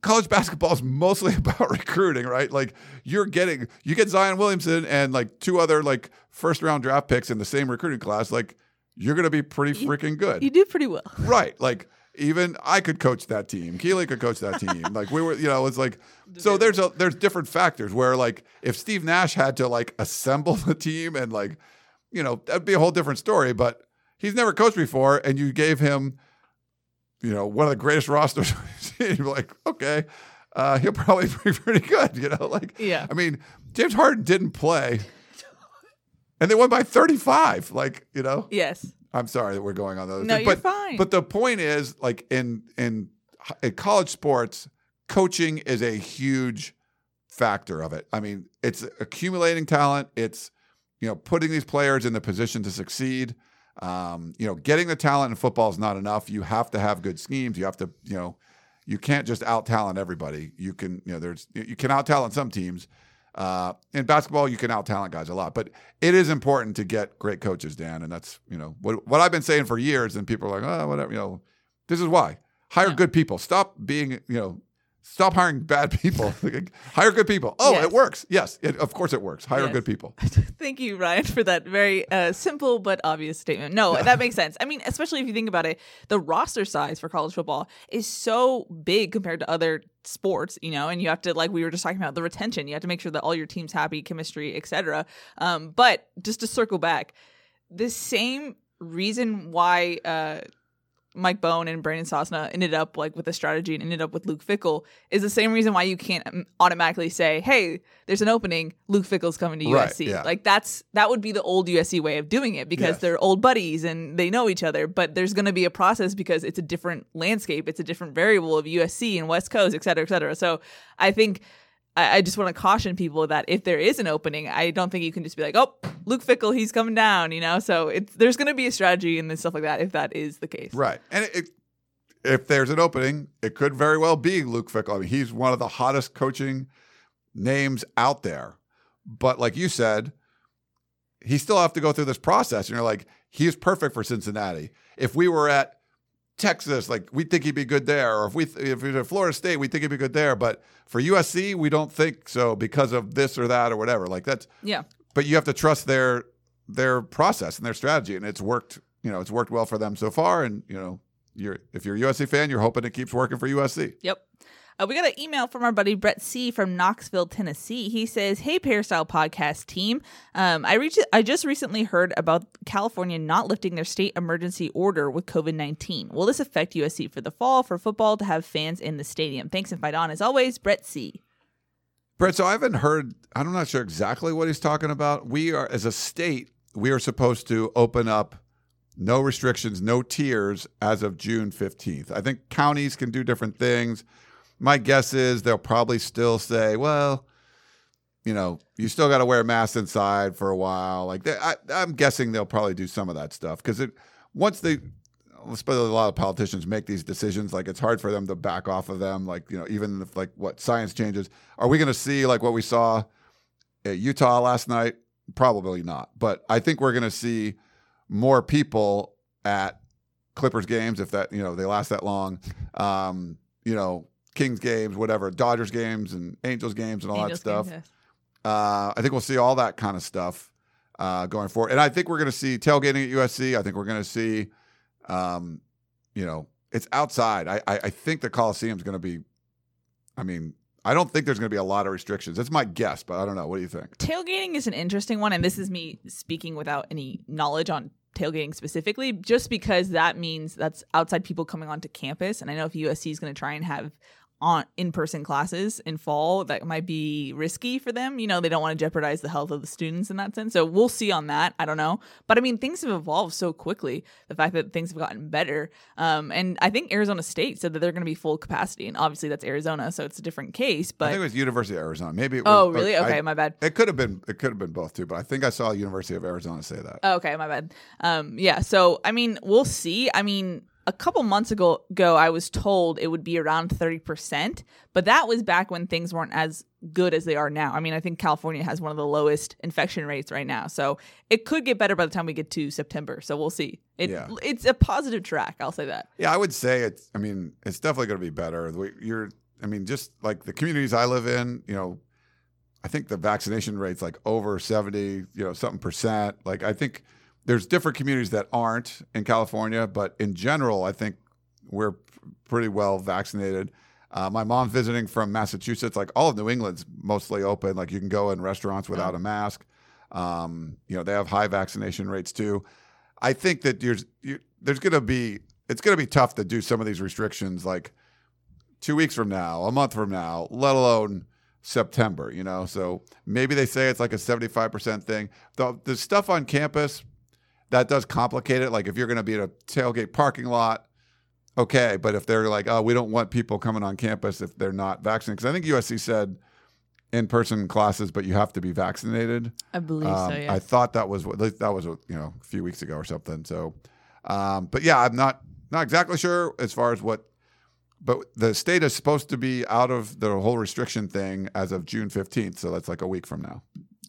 college basketball is mostly about recruiting, right? Like, you're getting you get Zion Williamson and like two other like first round draft picks in the same recruiting class. Like, you're gonna be pretty freaking good, you do pretty well. right? Like. Even I could coach that team. Keely could coach that team. Like we were, you know, it's like so. There's a there's different factors where like if Steve Nash had to like assemble the team and like you know, that'd be a whole different story. But he's never coached before, and you gave him, you know, one of the greatest rosters. You're like, okay, uh, he'll probably be pretty good. You know, like, Yeah. I mean, James Harden didn't play, and they won by 35. Like, you know, Yes. I'm sorry that we're going on those. No, you're but, fine. But the point is, like in in in college sports, coaching is a huge factor of it. I mean, it's accumulating talent. It's you know putting these players in the position to succeed. Um, you know, getting the talent in football is not enough. You have to have good schemes. You have to, you know, you can't just out talent everybody. You can, you know, there's you can out talent some teams. Uh, in basketball, you can out talent guys a lot, but it is important to get great coaches, Dan, and that's you know what what I've been saying for years. And people are like, oh, whatever, you know, this is why hire Yeah. good people. Stop being, you know, Stop hiring bad people. Hire good people. Oh, Yes. it works. Yes, it, of course it works. Hire Yes. good people. Thank you, Ryan, for that very uh, simple but obvious statement. No, that makes sense. I mean, especially if you think about it, the roster size for college football is so big compared to other sports, you know, and you have to, like we were just talking about, the retention. You have to make sure that all your team's happy, chemistry, etc. Um, but just to circle back, the same reason why uh, Mike Bohn and Brandon Sosna ended up like with a strategy and ended up with Luke Fickell is the same reason why you can't um, automatically say, "Hey, there's an opening. Luke Fickell's coming to Right, USC." yeah. Like that's that would be the old USC way of doing it because Yes. they're old buddies and they know each other. But there's going to be a process because it's a different landscape. It's a different variable of USC and West Coast, et cetera, et cetera. So I think. I I just want to caution people that if there is an opening, I don't think you can just be like, "Oh, Luke Fickell, he's coming down," you know. So it's there's going to be a strategy and stuff like that if that is the case. Right. And it, it, if there's an opening, it could very well be Luke Fickell. I mean, he's one of the hottest coaching names out there. But like you said, he still have to go through this process. And you're like, he's perfect for Cincinnati. If we were at Texas, like we think he'd be good there, or if we if he's at Florida State, we think he'd be good there. But for USC, we don't think so because of this or that or whatever. Like that's Yeah. but you have to trust their their process and their strategy and it's worked you know it's worked well for them so far and you know you're if you're a USC fan you're hoping it keeps working for USC Yep. Uh, we got an email from our buddy Brett C from Knoxville, Tennessee. He says, "Hey, Peristyle Podcast team, um, I reached. I just recently heard about California not lifting their state emergency order with COVID nineteen. Will this affect USC for the fall for football to have fans in the stadium? Thanks and fight on as always, Brett C. Brett so I haven't heard I'm not sure exactly what he's talking about we are as a state we are supposed to open up no restrictions no tiers as of June 15th I think counties can do different things my guess is they'll probably still say well you know, you still got to wear masks inside for a while. Like they, I, I'm guessing they'll probably do some of that stuff because once they, especially a lot of politicians make these decisions, like it's hard for them to back off of them. Like you know, even if like what science changes, are we going to see like what we saw at Utah last night? Probably not. But I think we're going to see more people at Clippers games if that you know they last that long. Um, you know, Kings games, whatever, Dodgers games and Angels games and all Angels that stuff. games, yes. Uh, I think we'll see all that kind of stuff uh, going forward, and I think we're going to see tailgating at USC. I think we're going to see, um, you know, it's outside. I I, I think the Coliseum is going to be. I mean, I don't think there's going to be a lot of restrictions. That's my guess, but I don't know. What do you think? tailgating is an interesting one and this is me speaking without any knowledge on tailgating specifically just because that means that's outside people coming onto campus and i know if usc is going to try and have on in-person classes in fall that might be risky for them you know they don't want to jeopardize the health of the students in that sense so we'll see on that i don't know but i mean things have evolved so quickly the fact that things have gotten better um, and i think arizona state said that they're going to be full capacity and obviously that's arizona so it's a different case but I think it was University of Arizona. Maybe. It was, oh really I- okay my bad It could have been. It could have been both too, but I think I saw University of Arizona say that. Okay, my bad. Um, yeah. So I mean, we'll see. I mean, a couple months ago, ago I was told it would be around thirty percent, but that was back when things weren't as good as they are now. I mean, I think California has one of the lowest infection rates right now, so it could get better by the time we get to September. So we'll see. It, Yeah. It's a positive track. I'll say that. Yeah, I would say it's. I mean, it's definitely going to be better. You're. I mean, just like the communities I live in, you know, I think the vaccination rate's like over seventy, you know, something percent. Like I think there's different communities that aren't in California, but in general, I think we're pretty well vaccinated. Uh, my mom visiting from Massachusetts. Like all of New England's mostly open. Like you can go in restaurants without a mask. Um, you know, they have high vaccination rates too. I think that there's you, there's going to be it's going to be tough to do some of these restrictions like two weeks from now, a month from now, let alone September. You know, so maybe they say it's like a seventy five percent thing. The the stuff on campus that does complicate it. Like if you're going to be at a tailgate parking lot, okay, but if they're like, oh, we don't want people coming on campus if they're not vaccinated, because I think USC said in person classes, but you have to be vaccinated. I believe Um, so. Yeah. I thought that was what that was you know a few weeks ago or something. So, um, but yeah, I'm not not exactly sure as far as what. But the state is supposed to be out of the whole restriction thing as of June 15th, so that's like a week from now.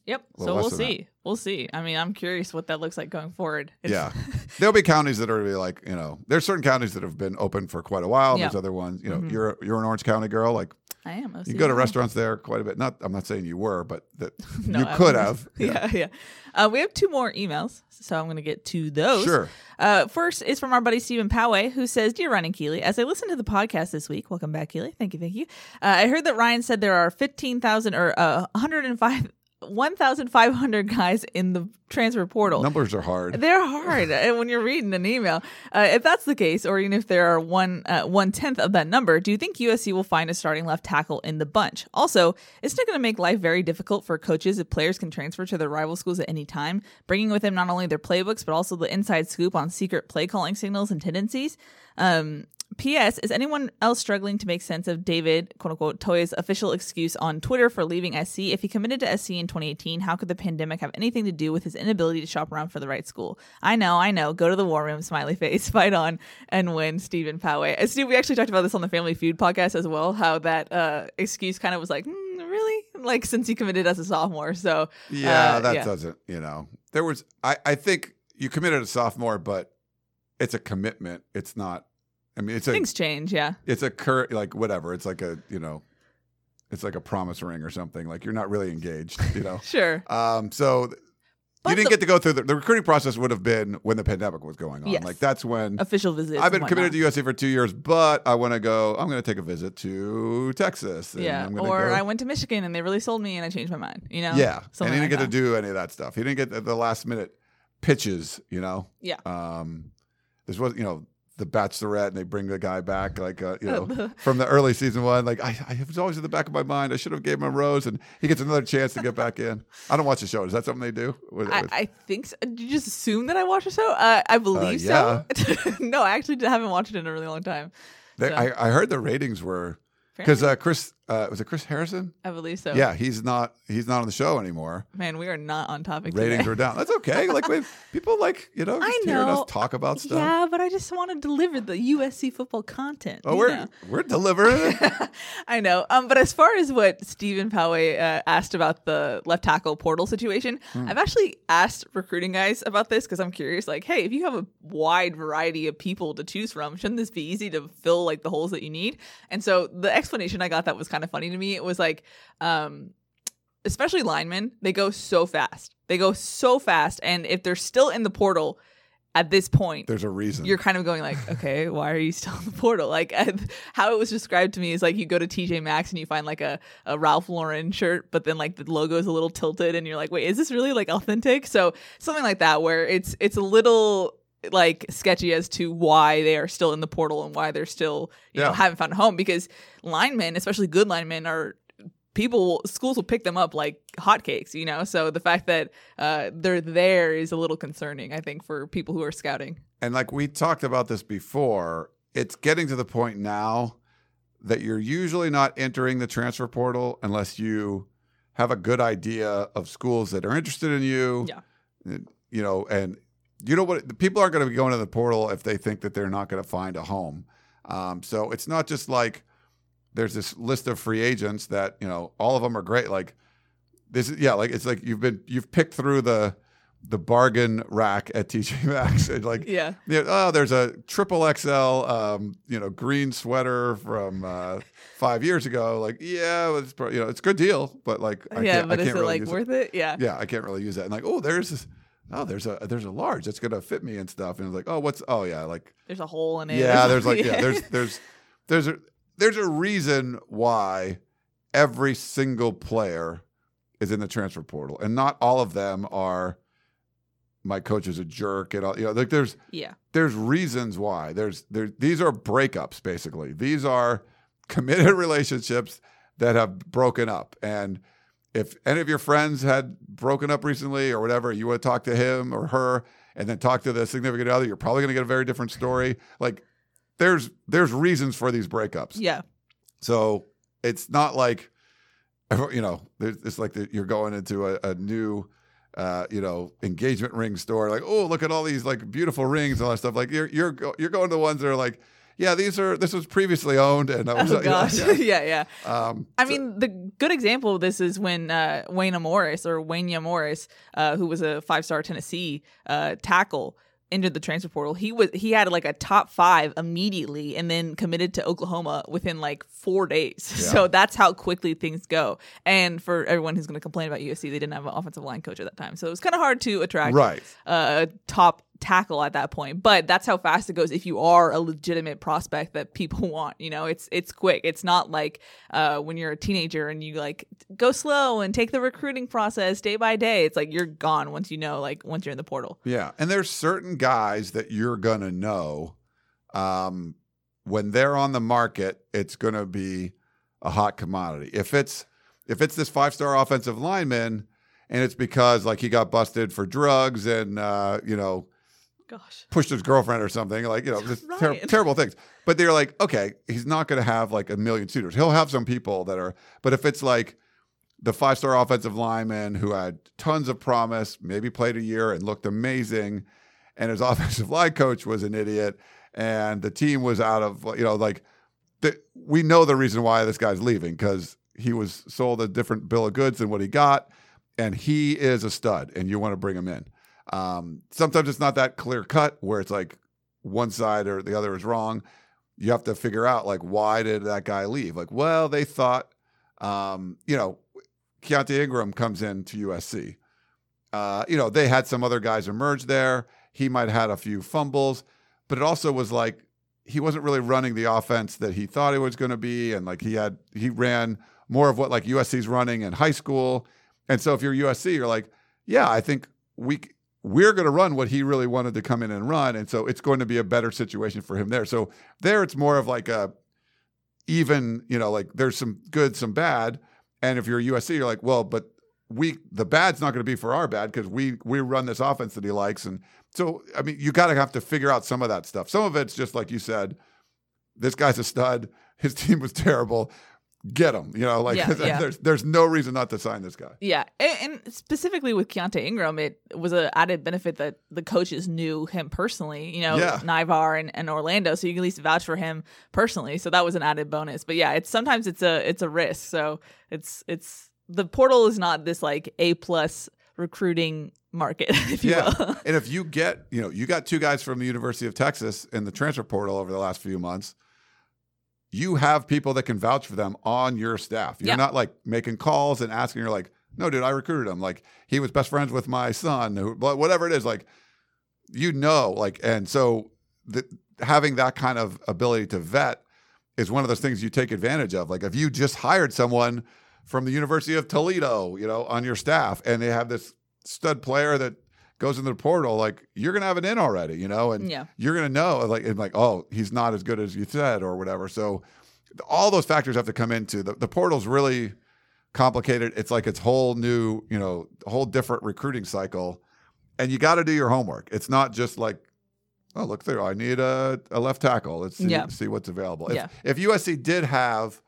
Yep. So we'll than that. see. We'll see. I mean, I'm curious what that looks like going forward. It's- Yeah, there'll be counties that are like you know, there's certain counties that have been open for quite a while. And There's other ones, you know, you're you're an Orange County girl, like I am. You go to restaurants there quite a bit. Not, I'm not saying you were, but that No, you could have. Yeah, yeah. Uh, we have two more emails, so I'm going to get to those. Sure. Uh, first is from our buddy Stephen Poway, who says, "Dear Ryan and Keely, as I listened to the podcast this week, welcome back, Keely. Thank you, thank you. Uh, I heard that Ryan said there are 15,000 or uh, 105, 1,500 guys in the transfer portal. Numbers are hard. They're hard when you're reading an email. Uh, if that's the case, or even if there are one uh, one tenth of that number, do you think USC will find a starting left tackle in the bunch? Also, isn't it going to make life very difficult for coaches if players can transfer to their rival schools at any time, bringing with them not only their playbooks but also the inside scoop on secret play calling signals and tendencies? Um, P.S. Is anyone else struggling to make sense of David, quote unquote, Toia's official excuse on Twitter for leaving SC? If he committed to SC in 2018, how could the pandemic have anything to do with his inability to shop around for the right school? I know, I know. Go to the war room, smiley face, fight on, and win, Stephen Poway. And Steve, we actually talked about this on the Family Feud podcast as well, how that uh, excuse kind of was like, hmm, really? Like, since he committed as a sophomore. So, Yeah, uh, that yeah. doesn't, you know. There was I I think you committed as a sophomore, but it's a commitment. It's not I mean, it's a Things change, yeah. it's a cur like whatever. It's like a, you know, it's like a promise ring or something. Like you're not really engaged, you know. Sure. Um so But you didn't the- get to go through the, the recruiting process would have been when the pandemic was going on. Yes. Like that's when Official visits. I've been committed to USC for two years, but I want to go. I'm going to take a visit to Texas. and Yeah, or go- I went to Michigan and they really sold me and I changed my mind. You know, Yeah, and Something he didn't like get to do any of that stuff. He didn't get the, the last minute pitches. You know. Yeah. Um, this was you know the Bachelorette, and they bring the guy back like uh, you know from the early season one. Like I, I it was always in the back of my mind. I should have gave him a rose, and he gets another chance to get back in. I don't watch the show. Is that something they do? What- I, what- I think so. Did you just assume that I watch the show? Uh, I believe so. no, I actually haven't watched it in a really long time. they, so- I, I heard the ratings were because uh, Chris uh, was it Chris Harrison? I believe so. Yeah, he's not he's not on the show anymore. Man, we are not on topic Ratings today. are down. That's okay. Like when people like you know just I hearing us know. talk about stuff. Yeah, but I just want to deliver the USC football content. Oh, you we're know. we're delivering. I know. Um, but as far as what Stephen Poway uh, asked about the left tackle portal situation, Hmm. I've actually asked recruiting guys about this because I'm curious. Like, hey, if you have a wide variety of people to choose from, shouldn't this be easy to fill like the holes that you need? And so the explanation I got that was kind of funny to me. It was like, um, especially linemen, they go so fast. They go so fast, and if they're still in the portal at this point, There's a reason. you're kind of going like, okay, why are you still in the portal? Like how it was described to me is like you go to TJ Maxx and you find like a, a Ralph Lauren shirt, but then like the logo is a little tilted, and you're like, wait, is this really like authentic? So something like that where it's it's a little like sketchy as to why they are still in the portal and why they're still you know Yeah. haven't found a home because linemen, especially good linemen, are people schools will pick them up like hotcakes, you know. So the fact that uh, they're there is a little concerning, I think, for people who are scouting. and like we talked about this before, it's getting to the point now that you're usually not entering the transfer portal unless you have a good idea of schools that are interested in you. Yeah. You know, and you know what? The people aren't going to be going to the portal if they think that they're not going to find a home. Um, so it's not just like there's this list of free agents that you know all of them are great. Like this, is yeah, like it's like you've been you've picked through the the bargain rack at TJ Maxx and like Yeah. yeah, oh, there's a triple XL, um, you know, green sweater from uh, five years ago. Like, yeah, it's you know, it's a good deal, but like, I yeah, can't, but I is can't it really like use worth it? Yeah. Yeah, I can't really use that. And like, oh, there's this, oh, there's a there's a large that's gonna fit me and stuff. And it's like, oh, what's oh yeah, like There's a hole in it. yeah, there's like yeah, there's there's there's a there's a reason why every single player is in the transfer portal, and not all of them are. My coach is a jerk, and all you know. Like there's yeah. there's reasons why. There's there these are breakups basically. These are committed relationships that have broken up. And if any of your friends had broken up recently or whatever, you want to talk to him or her and then talk to the significant other, you're probably going to get a very different story. Like there's there's reasons for these breakups. Yeah. So it's not like, you know, it's like you're going into a, a new, uh, you know, engagement ring store. Like, oh, look at all these like beautiful rings and all that stuff. Like you're you're go- you're going to the ones that are like, yeah, these are this was previously owned and I was, Oh know, gosh. yeah. yeah, yeah. Um, I so- mean, the good example of this is when uh, Wanya Morris or Wanya Morris, uh, who was a five-star Tennessee uh, tackle entered the transfer portal, he was he had like a top five immediately, and then committed to Oklahoma within like four days. So that's how quickly things go. And for everyone who's going to complain about USC, they didn't have an offensive line coach at that time, so it was kind of hard to attract Right. a top tackle at that point. But that's how fast it goes if you are a legitimate prospect that people want. You know, it's it's quick. It's not like uh, when you're a teenager and you like go slow and take the recruiting process day by day. It's like you're gone once you know, like once you're in the portal. Yeah, and there's certain guys that you're gonna know um, when they're on the market. It's gonna be a hot commodity. If it's if it's this five star offensive lineman, and it's because like he got busted for drugs and uh, you know Gosh. pushed his girlfriend or something, like you know, just ter- terrible things. But they're like, okay, he's not going to have like a million suitors. He'll have some people that are, but if it's like the five star offensive lineman who had tons of promise, maybe played a year and looked amazing, and his offensive line coach was an idiot, and the team was out of, you know, like the, we know the reason why this guy's leaving because he was sold a different bill of goods than what he got, and he is a stud, and you want to bring him in. Um, sometimes it's not that clear cut where it's like one side or the other is wrong. You have to figure out like why did that guy leave? Like, well, they thought, um, you know, Keontae Ingram comes in to USC. Uh, you know, they had some other guys emerge there. He might have had a few fumbles, but it also was like he wasn't really running the offense that he thought he was going to be, and like he had he ran more of what like USC's running in high school. And so if you're USC, you're like, yeah, I think we we're going to run what he really wanted to come in and run, and so it's going to be a better situation for him there. So there, it's more of like a even, you know, like there's some good, some bad, and if you're USC, you're like, well, but we the bad's not going to be for our bad because we we run this offense that he likes, and so I mean, you got to have to figure out some of that stuff. Some of it's just like you said, this guy's a stud. His team was terrible. Get him, you know, like Yeah, yeah. there's there's no reason not to sign this guy. Yeah, and, and specifically with Keontae Ingram, it was an added benefit that the coaches knew him personally. You know, Yeah. Naivar and, and Orlando, so you can at least vouch for him personally. So that was an added bonus. But yeah, it's sometimes it's a it's a risk. So it's it's the portal is not this like a plus recruiting market, if you Yeah. will. and if you get, you know, you got two guys from the University of Texas in the transfer portal over the last few months, you have people that can vouch for them on your staff. You're Yeah. not like making calls and asking, you're like, no, dude, I recruited him. Like he was best friends with my son, who, whatever it is, like, you know, like, and so the, having that kind of ability to vet is one of those things you take advantage of. Like if you just hired someone from the University of Toledo, you know, on your staff, and they have this stud player that goes into the portal, like you're gonna have it in already, you know, and Yeah. you're gonna know, uh, like, and like, oh, he's not as good as you said, or whatever. So all those factors have to come into the, the portal's really complicated. It's like its whole new, you know, whole different recruiting cycle, and you got to do your homework. It's not just like, oh, look there, I need a, a left tackle. Let's see, Yeah. see what's available. If, Yeah. if USC did have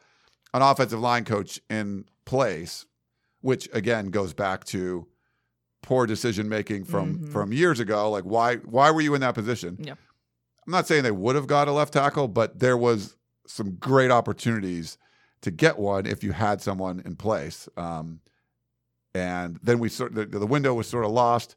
an offensive line coach in place, which again goes back to poor decision making from Mhm. from years ago. Like why why were you in that position? Yeah. I'm not saying they would have got a left tackle, but there was some great opportunities to get one if you had someone in place. Um, and then we sort the, the window was sort of lost.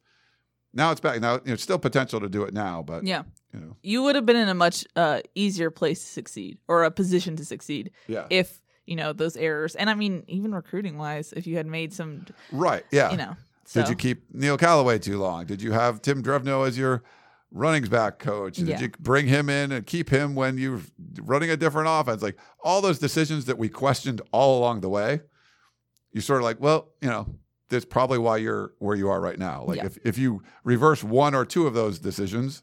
Now it's back. Now you know, it's still potential to do it now, but yeah. you know, You would have been in a much uh, easier place to succeed or a position to succeed yeah, if, you know, those errors. And I mean, even recruiting wise, if you had made some, right, yeah. you know. Did you keep Neil Callaway too long? Did you have Tim Drevno as your runnings back coach? Did Yeah. you bring him in and keep him when you're running a different offense? Like all those decisions that we questioned all along the way, you're sort of like, well, you know, that's probably why you're where you are right now. Like Yeah. if, if you reverse one or two of those decisions,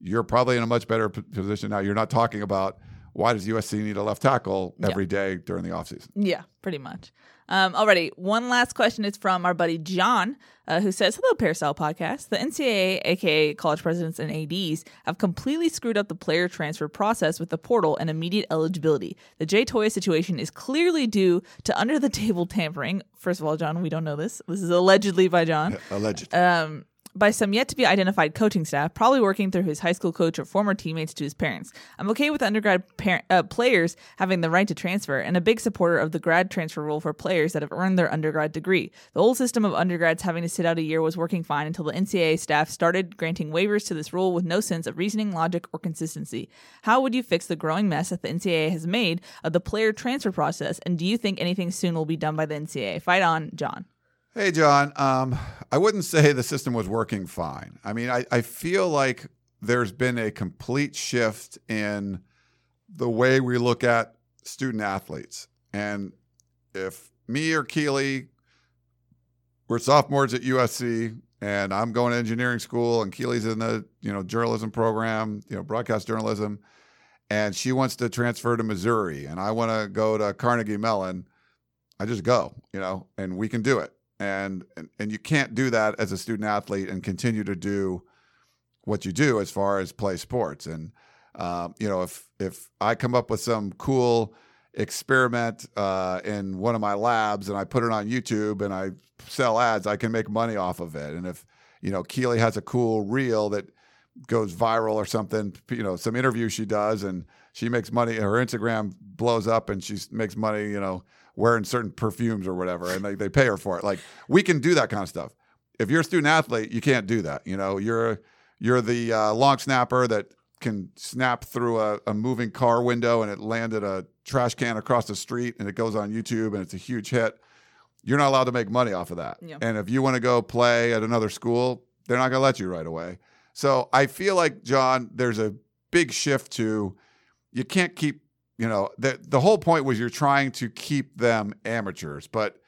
you're probably in a much better p- position now. You're not talking about why does USC need a left tackle Yeah. every day during the offseason. Yeah, pretty much. Um, alrighty, one last question is from our buddy John, uh, who says, "Hello, Peristyle Podcast. The NCAA, aka college presidents and ads, have completely screwed up the player transfer process with the portal and immediate eligibility. The Jay Toia situation is clearly due to under the table tampering. First of all, John, we don't know this. This is allegedly by John. Alleged. Um, by some yet to be identified coaching staff, probably working through his high school coach or former teammates to his parents. I'm okay with undergrad par- uh, players having the right to transfer, and a big supporter of the grad transfer rule for players that have earned their undergrad degree. The old system of undergrads having to sit out a year was working fine until the NCAA staff started granting waivers to this rule with no sense of reasoning, logic, or consistency. How would you fix the growing mess that the NCAA has made of the player transfer process, and do you think anything soon will be done by the NCAA? Fight on, John. Hey, John. Um, I wouldn't say the system was working fine. I mean, I, I feel like there's been a complete shift in the way we look at student athletes. And if me or Keely were sophomores at USC and I'm going to engineering school and Keely's in the, you know, journalism program, you know, broadcast journalism, and she wants to transfer to Missouri and I want to go to Carnegie Mellon, I just go, you know, and we can do it. And, and and you can't do that as a student athlete and continue to do what you do as far as play sports. And um, you know, if if I come up with some cool experiment uh, in one of my labs and I put it on YouTube and I sell ads, I can make money off of it. And if you know Keely has a cool reel that goes viral or something, you know, some interview she does and she makes money, her Instagram blows up and she makes money, you know, wearing certain perfumes or whatever, and they, they pay her for it. Like we can do that kind of stuff. If you're a student athlete, you can't do that. You know, you're you're the uh, long snapper that can snap through a, a moving car window and it landed a trash can across the street and it goes on YouTube and it's a huge hit. You're not allowed to make money off of that. Yeah. And if you want to go play at another school, they're not going to let you right away. So I feel like John, there's a big shift to you can't keep you know the the whole point was you're trying to keep them amateurs but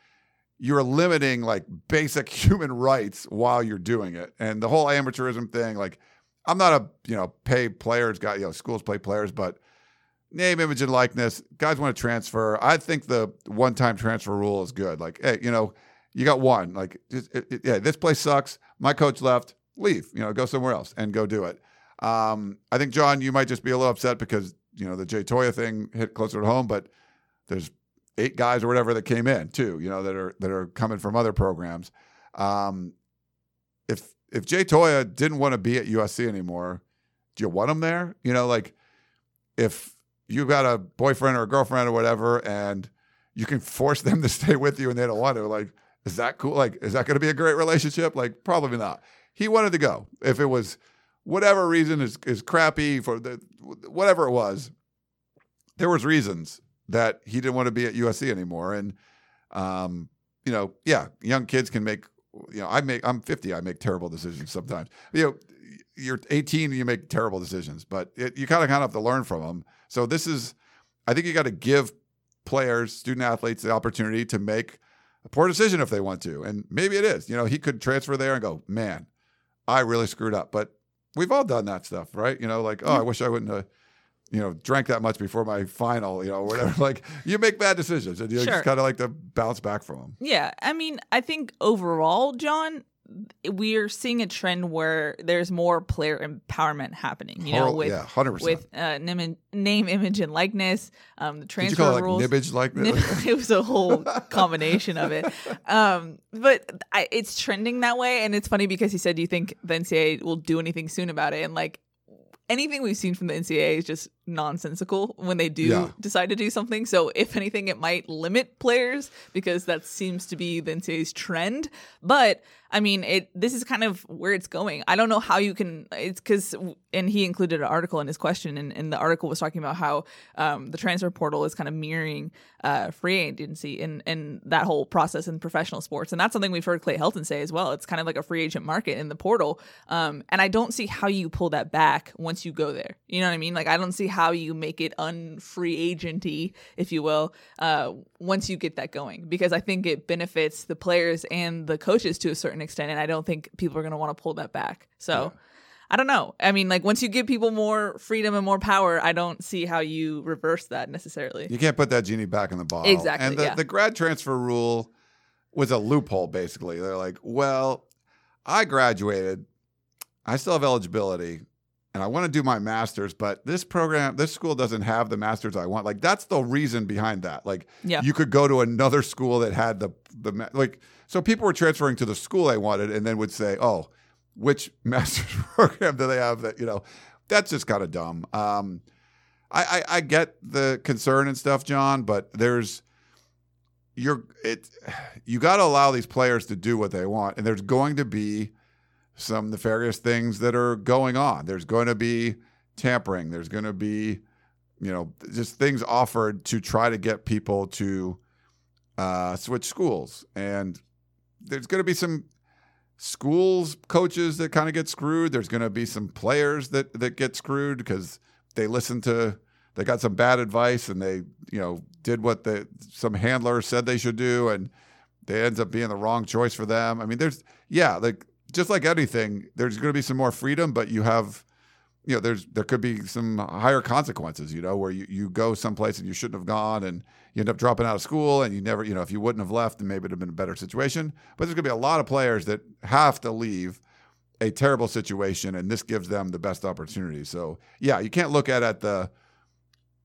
you're limiting like basic human rights while you're doing it. And the whole amateurism thing like i'm not a you know pay players guy you know schools play players but name image and likeness guys want to transfer. I think the one time transfer rule is good. Like hey you know you got one like it, it, yeah this place sucks my coach left leave you know go somewhere else and go do it. Um, i think john you might just be a little upset because you know the Jay Toia thing hit closer to home, but there's eight guys or whatever that came in too. You know that are that are coming from other programs. Um, if if Jay Toia didn't want to be at USC anymore, do you want him there? You know, like if you got a boyfriend or a girlfriend or whatever, and you can force them to stay with you and they don't want to, like, is that cool? Like, is that going to be a great relationship? Like, probably not. He wanted to go. If it was whatever reason is is crappy for the whatever it was, there was reasons that he didn't want to be at USC anymore. And um, you know, yeah, young kids can make you know, I make I'm 50, I make terrible decisions sometimes. You know, you're 18 you make terrible decisions, but it, you kind of kind of have to learn from them. So this is I think you got to give players, student athletes the opportunity to make a poor decision if they want to. And maybe it is. You know, he could transfer there and go, "Man, I really screwed up." But we've all done that stuff, right? You know, like, oh, I wish I wouldn't have, you know, drank that much before my final, you know, whatever. like, you make bad decisions and you Sure. just kind of like to bounce back from them. Yeah, I mean, I think overall, John, we are seeing a trend where there's more player empowerment happening. You know, with yeah, 100%. with uh, name, name, image, and likeness. Um, the Did transfer you call it like rules. nibbage like Nib- it was a whole combination of it. Um, but I, it's trending that way, and it's funny because he said, "Do you think the NCAA will do anything soon about it?" And like anything we've seen from the NCAA is just nonsensical when they do Yeah. decide to do something. So if anything, it might limit players because that seems to be the NCAA's trend. But I mean, it this is kind of where it's going. I don't know how you can. It's because, and he included an article in his question, and, and the article was talking about how um, the transfer portal is kind of mirroring uh, free agency and and that whole process in professional sports, and that's something we've heard Clay Helton say as well. It's kind of like a free agent market in the portal, um, and I don't see how you pull that back once you go there. You know what I mean? Like I don't see how you make it unfree agenty, if you will, uh, once you get that going, because I think it benefits the players and the coaches to a certain extent, and I don't think people are going to want to pull that back. So. I don't know. I mean, like once you give people more freedom and more power, I don't see how you reverse that necessarily. You can't put that genie back in the bottle. Exactly, And the, yeah. the grad transfer rule was a loophole, basically. They're like, well, I graduated, I still have eligibility, and I want to do my master's, but this program, this school doesn't have the master's I want. Like, that's the reason behind that. Like, Yeah. you could go to another school that had the, the, like, so people were transferring to the school they wanted and then would say, oh, which master's program do they have that you know that's just kind of dumb. Um, I, I I get the concern and stuff, John, but there's you're it you got to allow these players to do what they want, and there's going to be some nefarious things that are going on. There's going to be tampering. There's going to be you know just things offered to try to get people to uh, switch schools, and there's going to be some schools coaches that kind of get screwed. There's going to be some players that that get screwed because they listen to they got some bad advice and they you know did what the some handler said they should do and they ends up being the wrong choice for them. I mean, there's yeah, like just like anything, there's going to be some more freedom, but you have you know there's there could be some higher consequences you know where you, you go someplace and you shouldn't have gone and you end up dropping out of school and you never you know if you wouldn't have left then maybe it'd have been a better situation. But there's going to be a lot of players that have to leave a terrible situation and this gives them the best opportunity. So yeah you can't look at it at the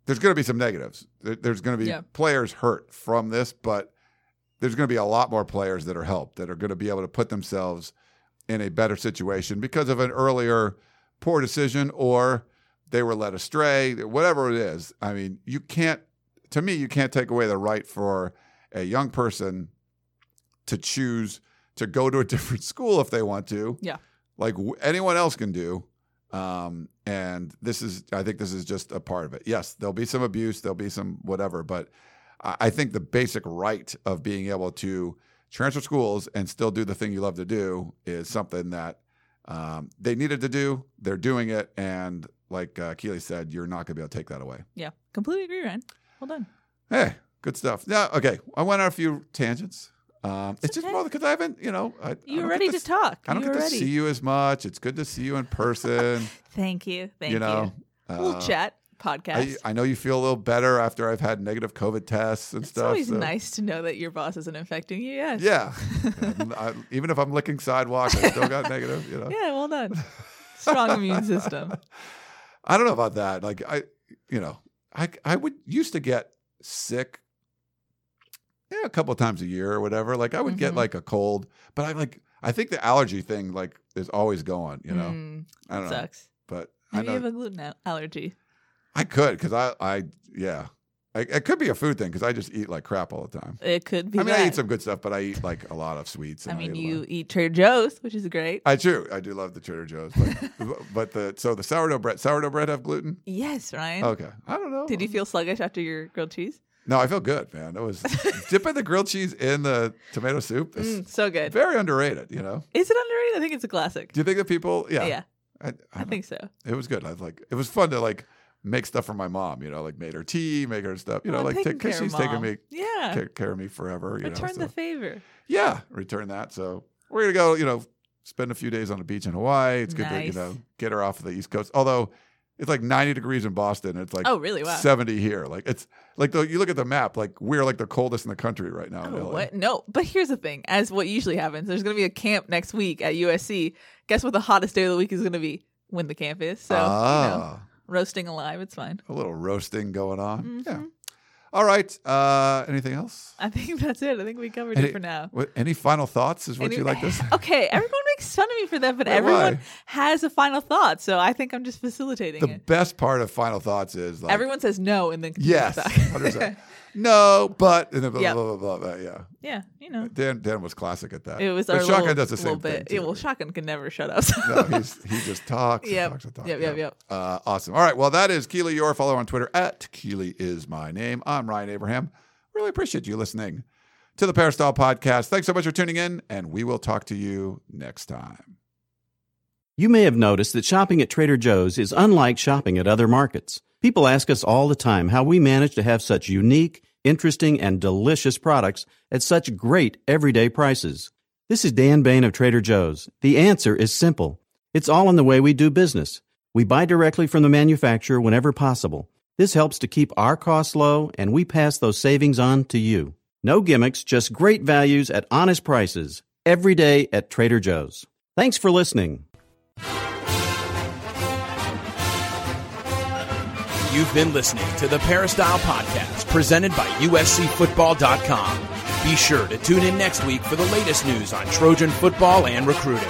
there's going to be some negatives. There's going to be Yeah. players hurt from this but there's going to be a lot more players that are helped that are going to be able to put themselves in a better situation because of an earlier poor decision or they were led astray, whatever it is. I mean, you can't, to me, you can't take away the right for a young person to choose to go to a different school if they want to. Yeah. Like anyone else can do. Um, and this is, I think this is just a part of it. Yes, there'll be some abuse, there'll be some whatever, but I I think the basic right of being able to transfer schools and still do the thing you love to do is something that um, they needed to do. They're doing it, and like uh, Keely said, you're not going to be able to take that away. Yeah, completely agree, Ryan. Well done. Hey, good stuff. Yeah, okay. I went on a few tangents. Um, it's, just okay. more because I haven't, you know, I, I You don't were ready get to talk. I don't You get were to see you as much. It's good to see you in person. Thank you. Thank you know, you. We'll Uh, chat I, podcast. I know you feel a little better after I've had negative COVID tests and it's stuff. It's always so- nice to know that your boss isn't infecting you. Yes. Yeah. I, even if I'm licking sidewalk, I still got negative. You know. Yeah. Well done. Strong immune system. I don't know about that. Like I, you know, I I would used to get sick, yeah, a couple of times a year or whatever. Like I would get Mhm. like a cold, but I like I think the allergy thing like is always going. You know, Mm, I don't know, sucks. but I Maybe you have a gluten allergy. I could because I I yeah, I, it could be a food thing because I just eat like crap all the time. It could be. I mean, I eat some good stuff, but I eat like a lot of sweets. I mean, eat you eat Trader Joe's, which is great. I do. I do love the Trader Joe's, but but the so the sourdough bread sourdough bread have gluten. yes, Ryan. Okay, I don't know. Did you feel sluggish after your grilled cheese? No, I feel good, man. It was dipping the grilled cheese in the tomato soup. is Mm, so good. very underrated. You know. Is it underrated? I think it's a classic. Do you think that people? Yeah, Yeah, I, I, I think so. it was good. I was like, it was fun to like make stuff for my mom. You know, like made her tea, make her stuff. You know, Oh, like because she's Mom. me Yeah. take care of me forever. You Return know, the favor. yeah, return that. So we're gonna go. You know, spend a few days on the beach in Hawaii. It's good to you know get her off of the East Coast. Although it's like 90 degrees in Boston. It's like Oh, really? Wow. 70 here. Like it's like the, you look at the map. Like we're like the coldest in the country right now. Oh, what? No, but here's the thing. As what usually happens, there's to be a camp next week at USC. Guess what the hottest day of the week is to be? When the camp is. So, you know, ah, roasting alive, it's fine. a little roasting going on. Mm-hmm. Yeah. All right. Uh, anything else? I think that's it. I think we covered Any, it for now. what, any final thoughts? Is what Any- you like this? Okay, everyone makes fun of me for that, but Wait, everyone why? has a final thought. So I think I'm just facilitating the it. best part of final thoughts is like Everyone says no and then yes, to talk. 100%. no, but and then blah, Yep. blah, blah, blah, blah, yeah. yeah, you know. Dan Dan was classic at that. It was but our Shotgun little, does the same little bit. thing. Yeah, well, Shotgun can never shut up. so- no, he's he just talks. Yeah, talks talks. Yep, yep, Yeah. yep. Uh, awesome. All right. Well, that is Keely Your follow on Twitter at Keely is my name. I'm Ryan Abraham. Really appreciate you listening to the Peristyle Podcast. Thanks so much for tuning in, and we will talk to you next time. You may have noticed that shopping at Trader Joe's is unlike shopping at other markets. People ask us all the time how we manage to have such unique, interesting, and delicious products at such great everyday prices. This is Dan Bane of Trader Joe's. The answer is simple. It's all in the way we do business. We buy directly from the manufacturer whenever possible. This helps to keep our costs low, and we pass those savings on to you. No gimmicks, just great values at honest prices. Every day at Trader Joe's. Thanks for listening. You've been listening to the Peristyle Podcast presented by USCFootball.com. Be sure to tune in next week for the latest news on Trojan football and recruiting.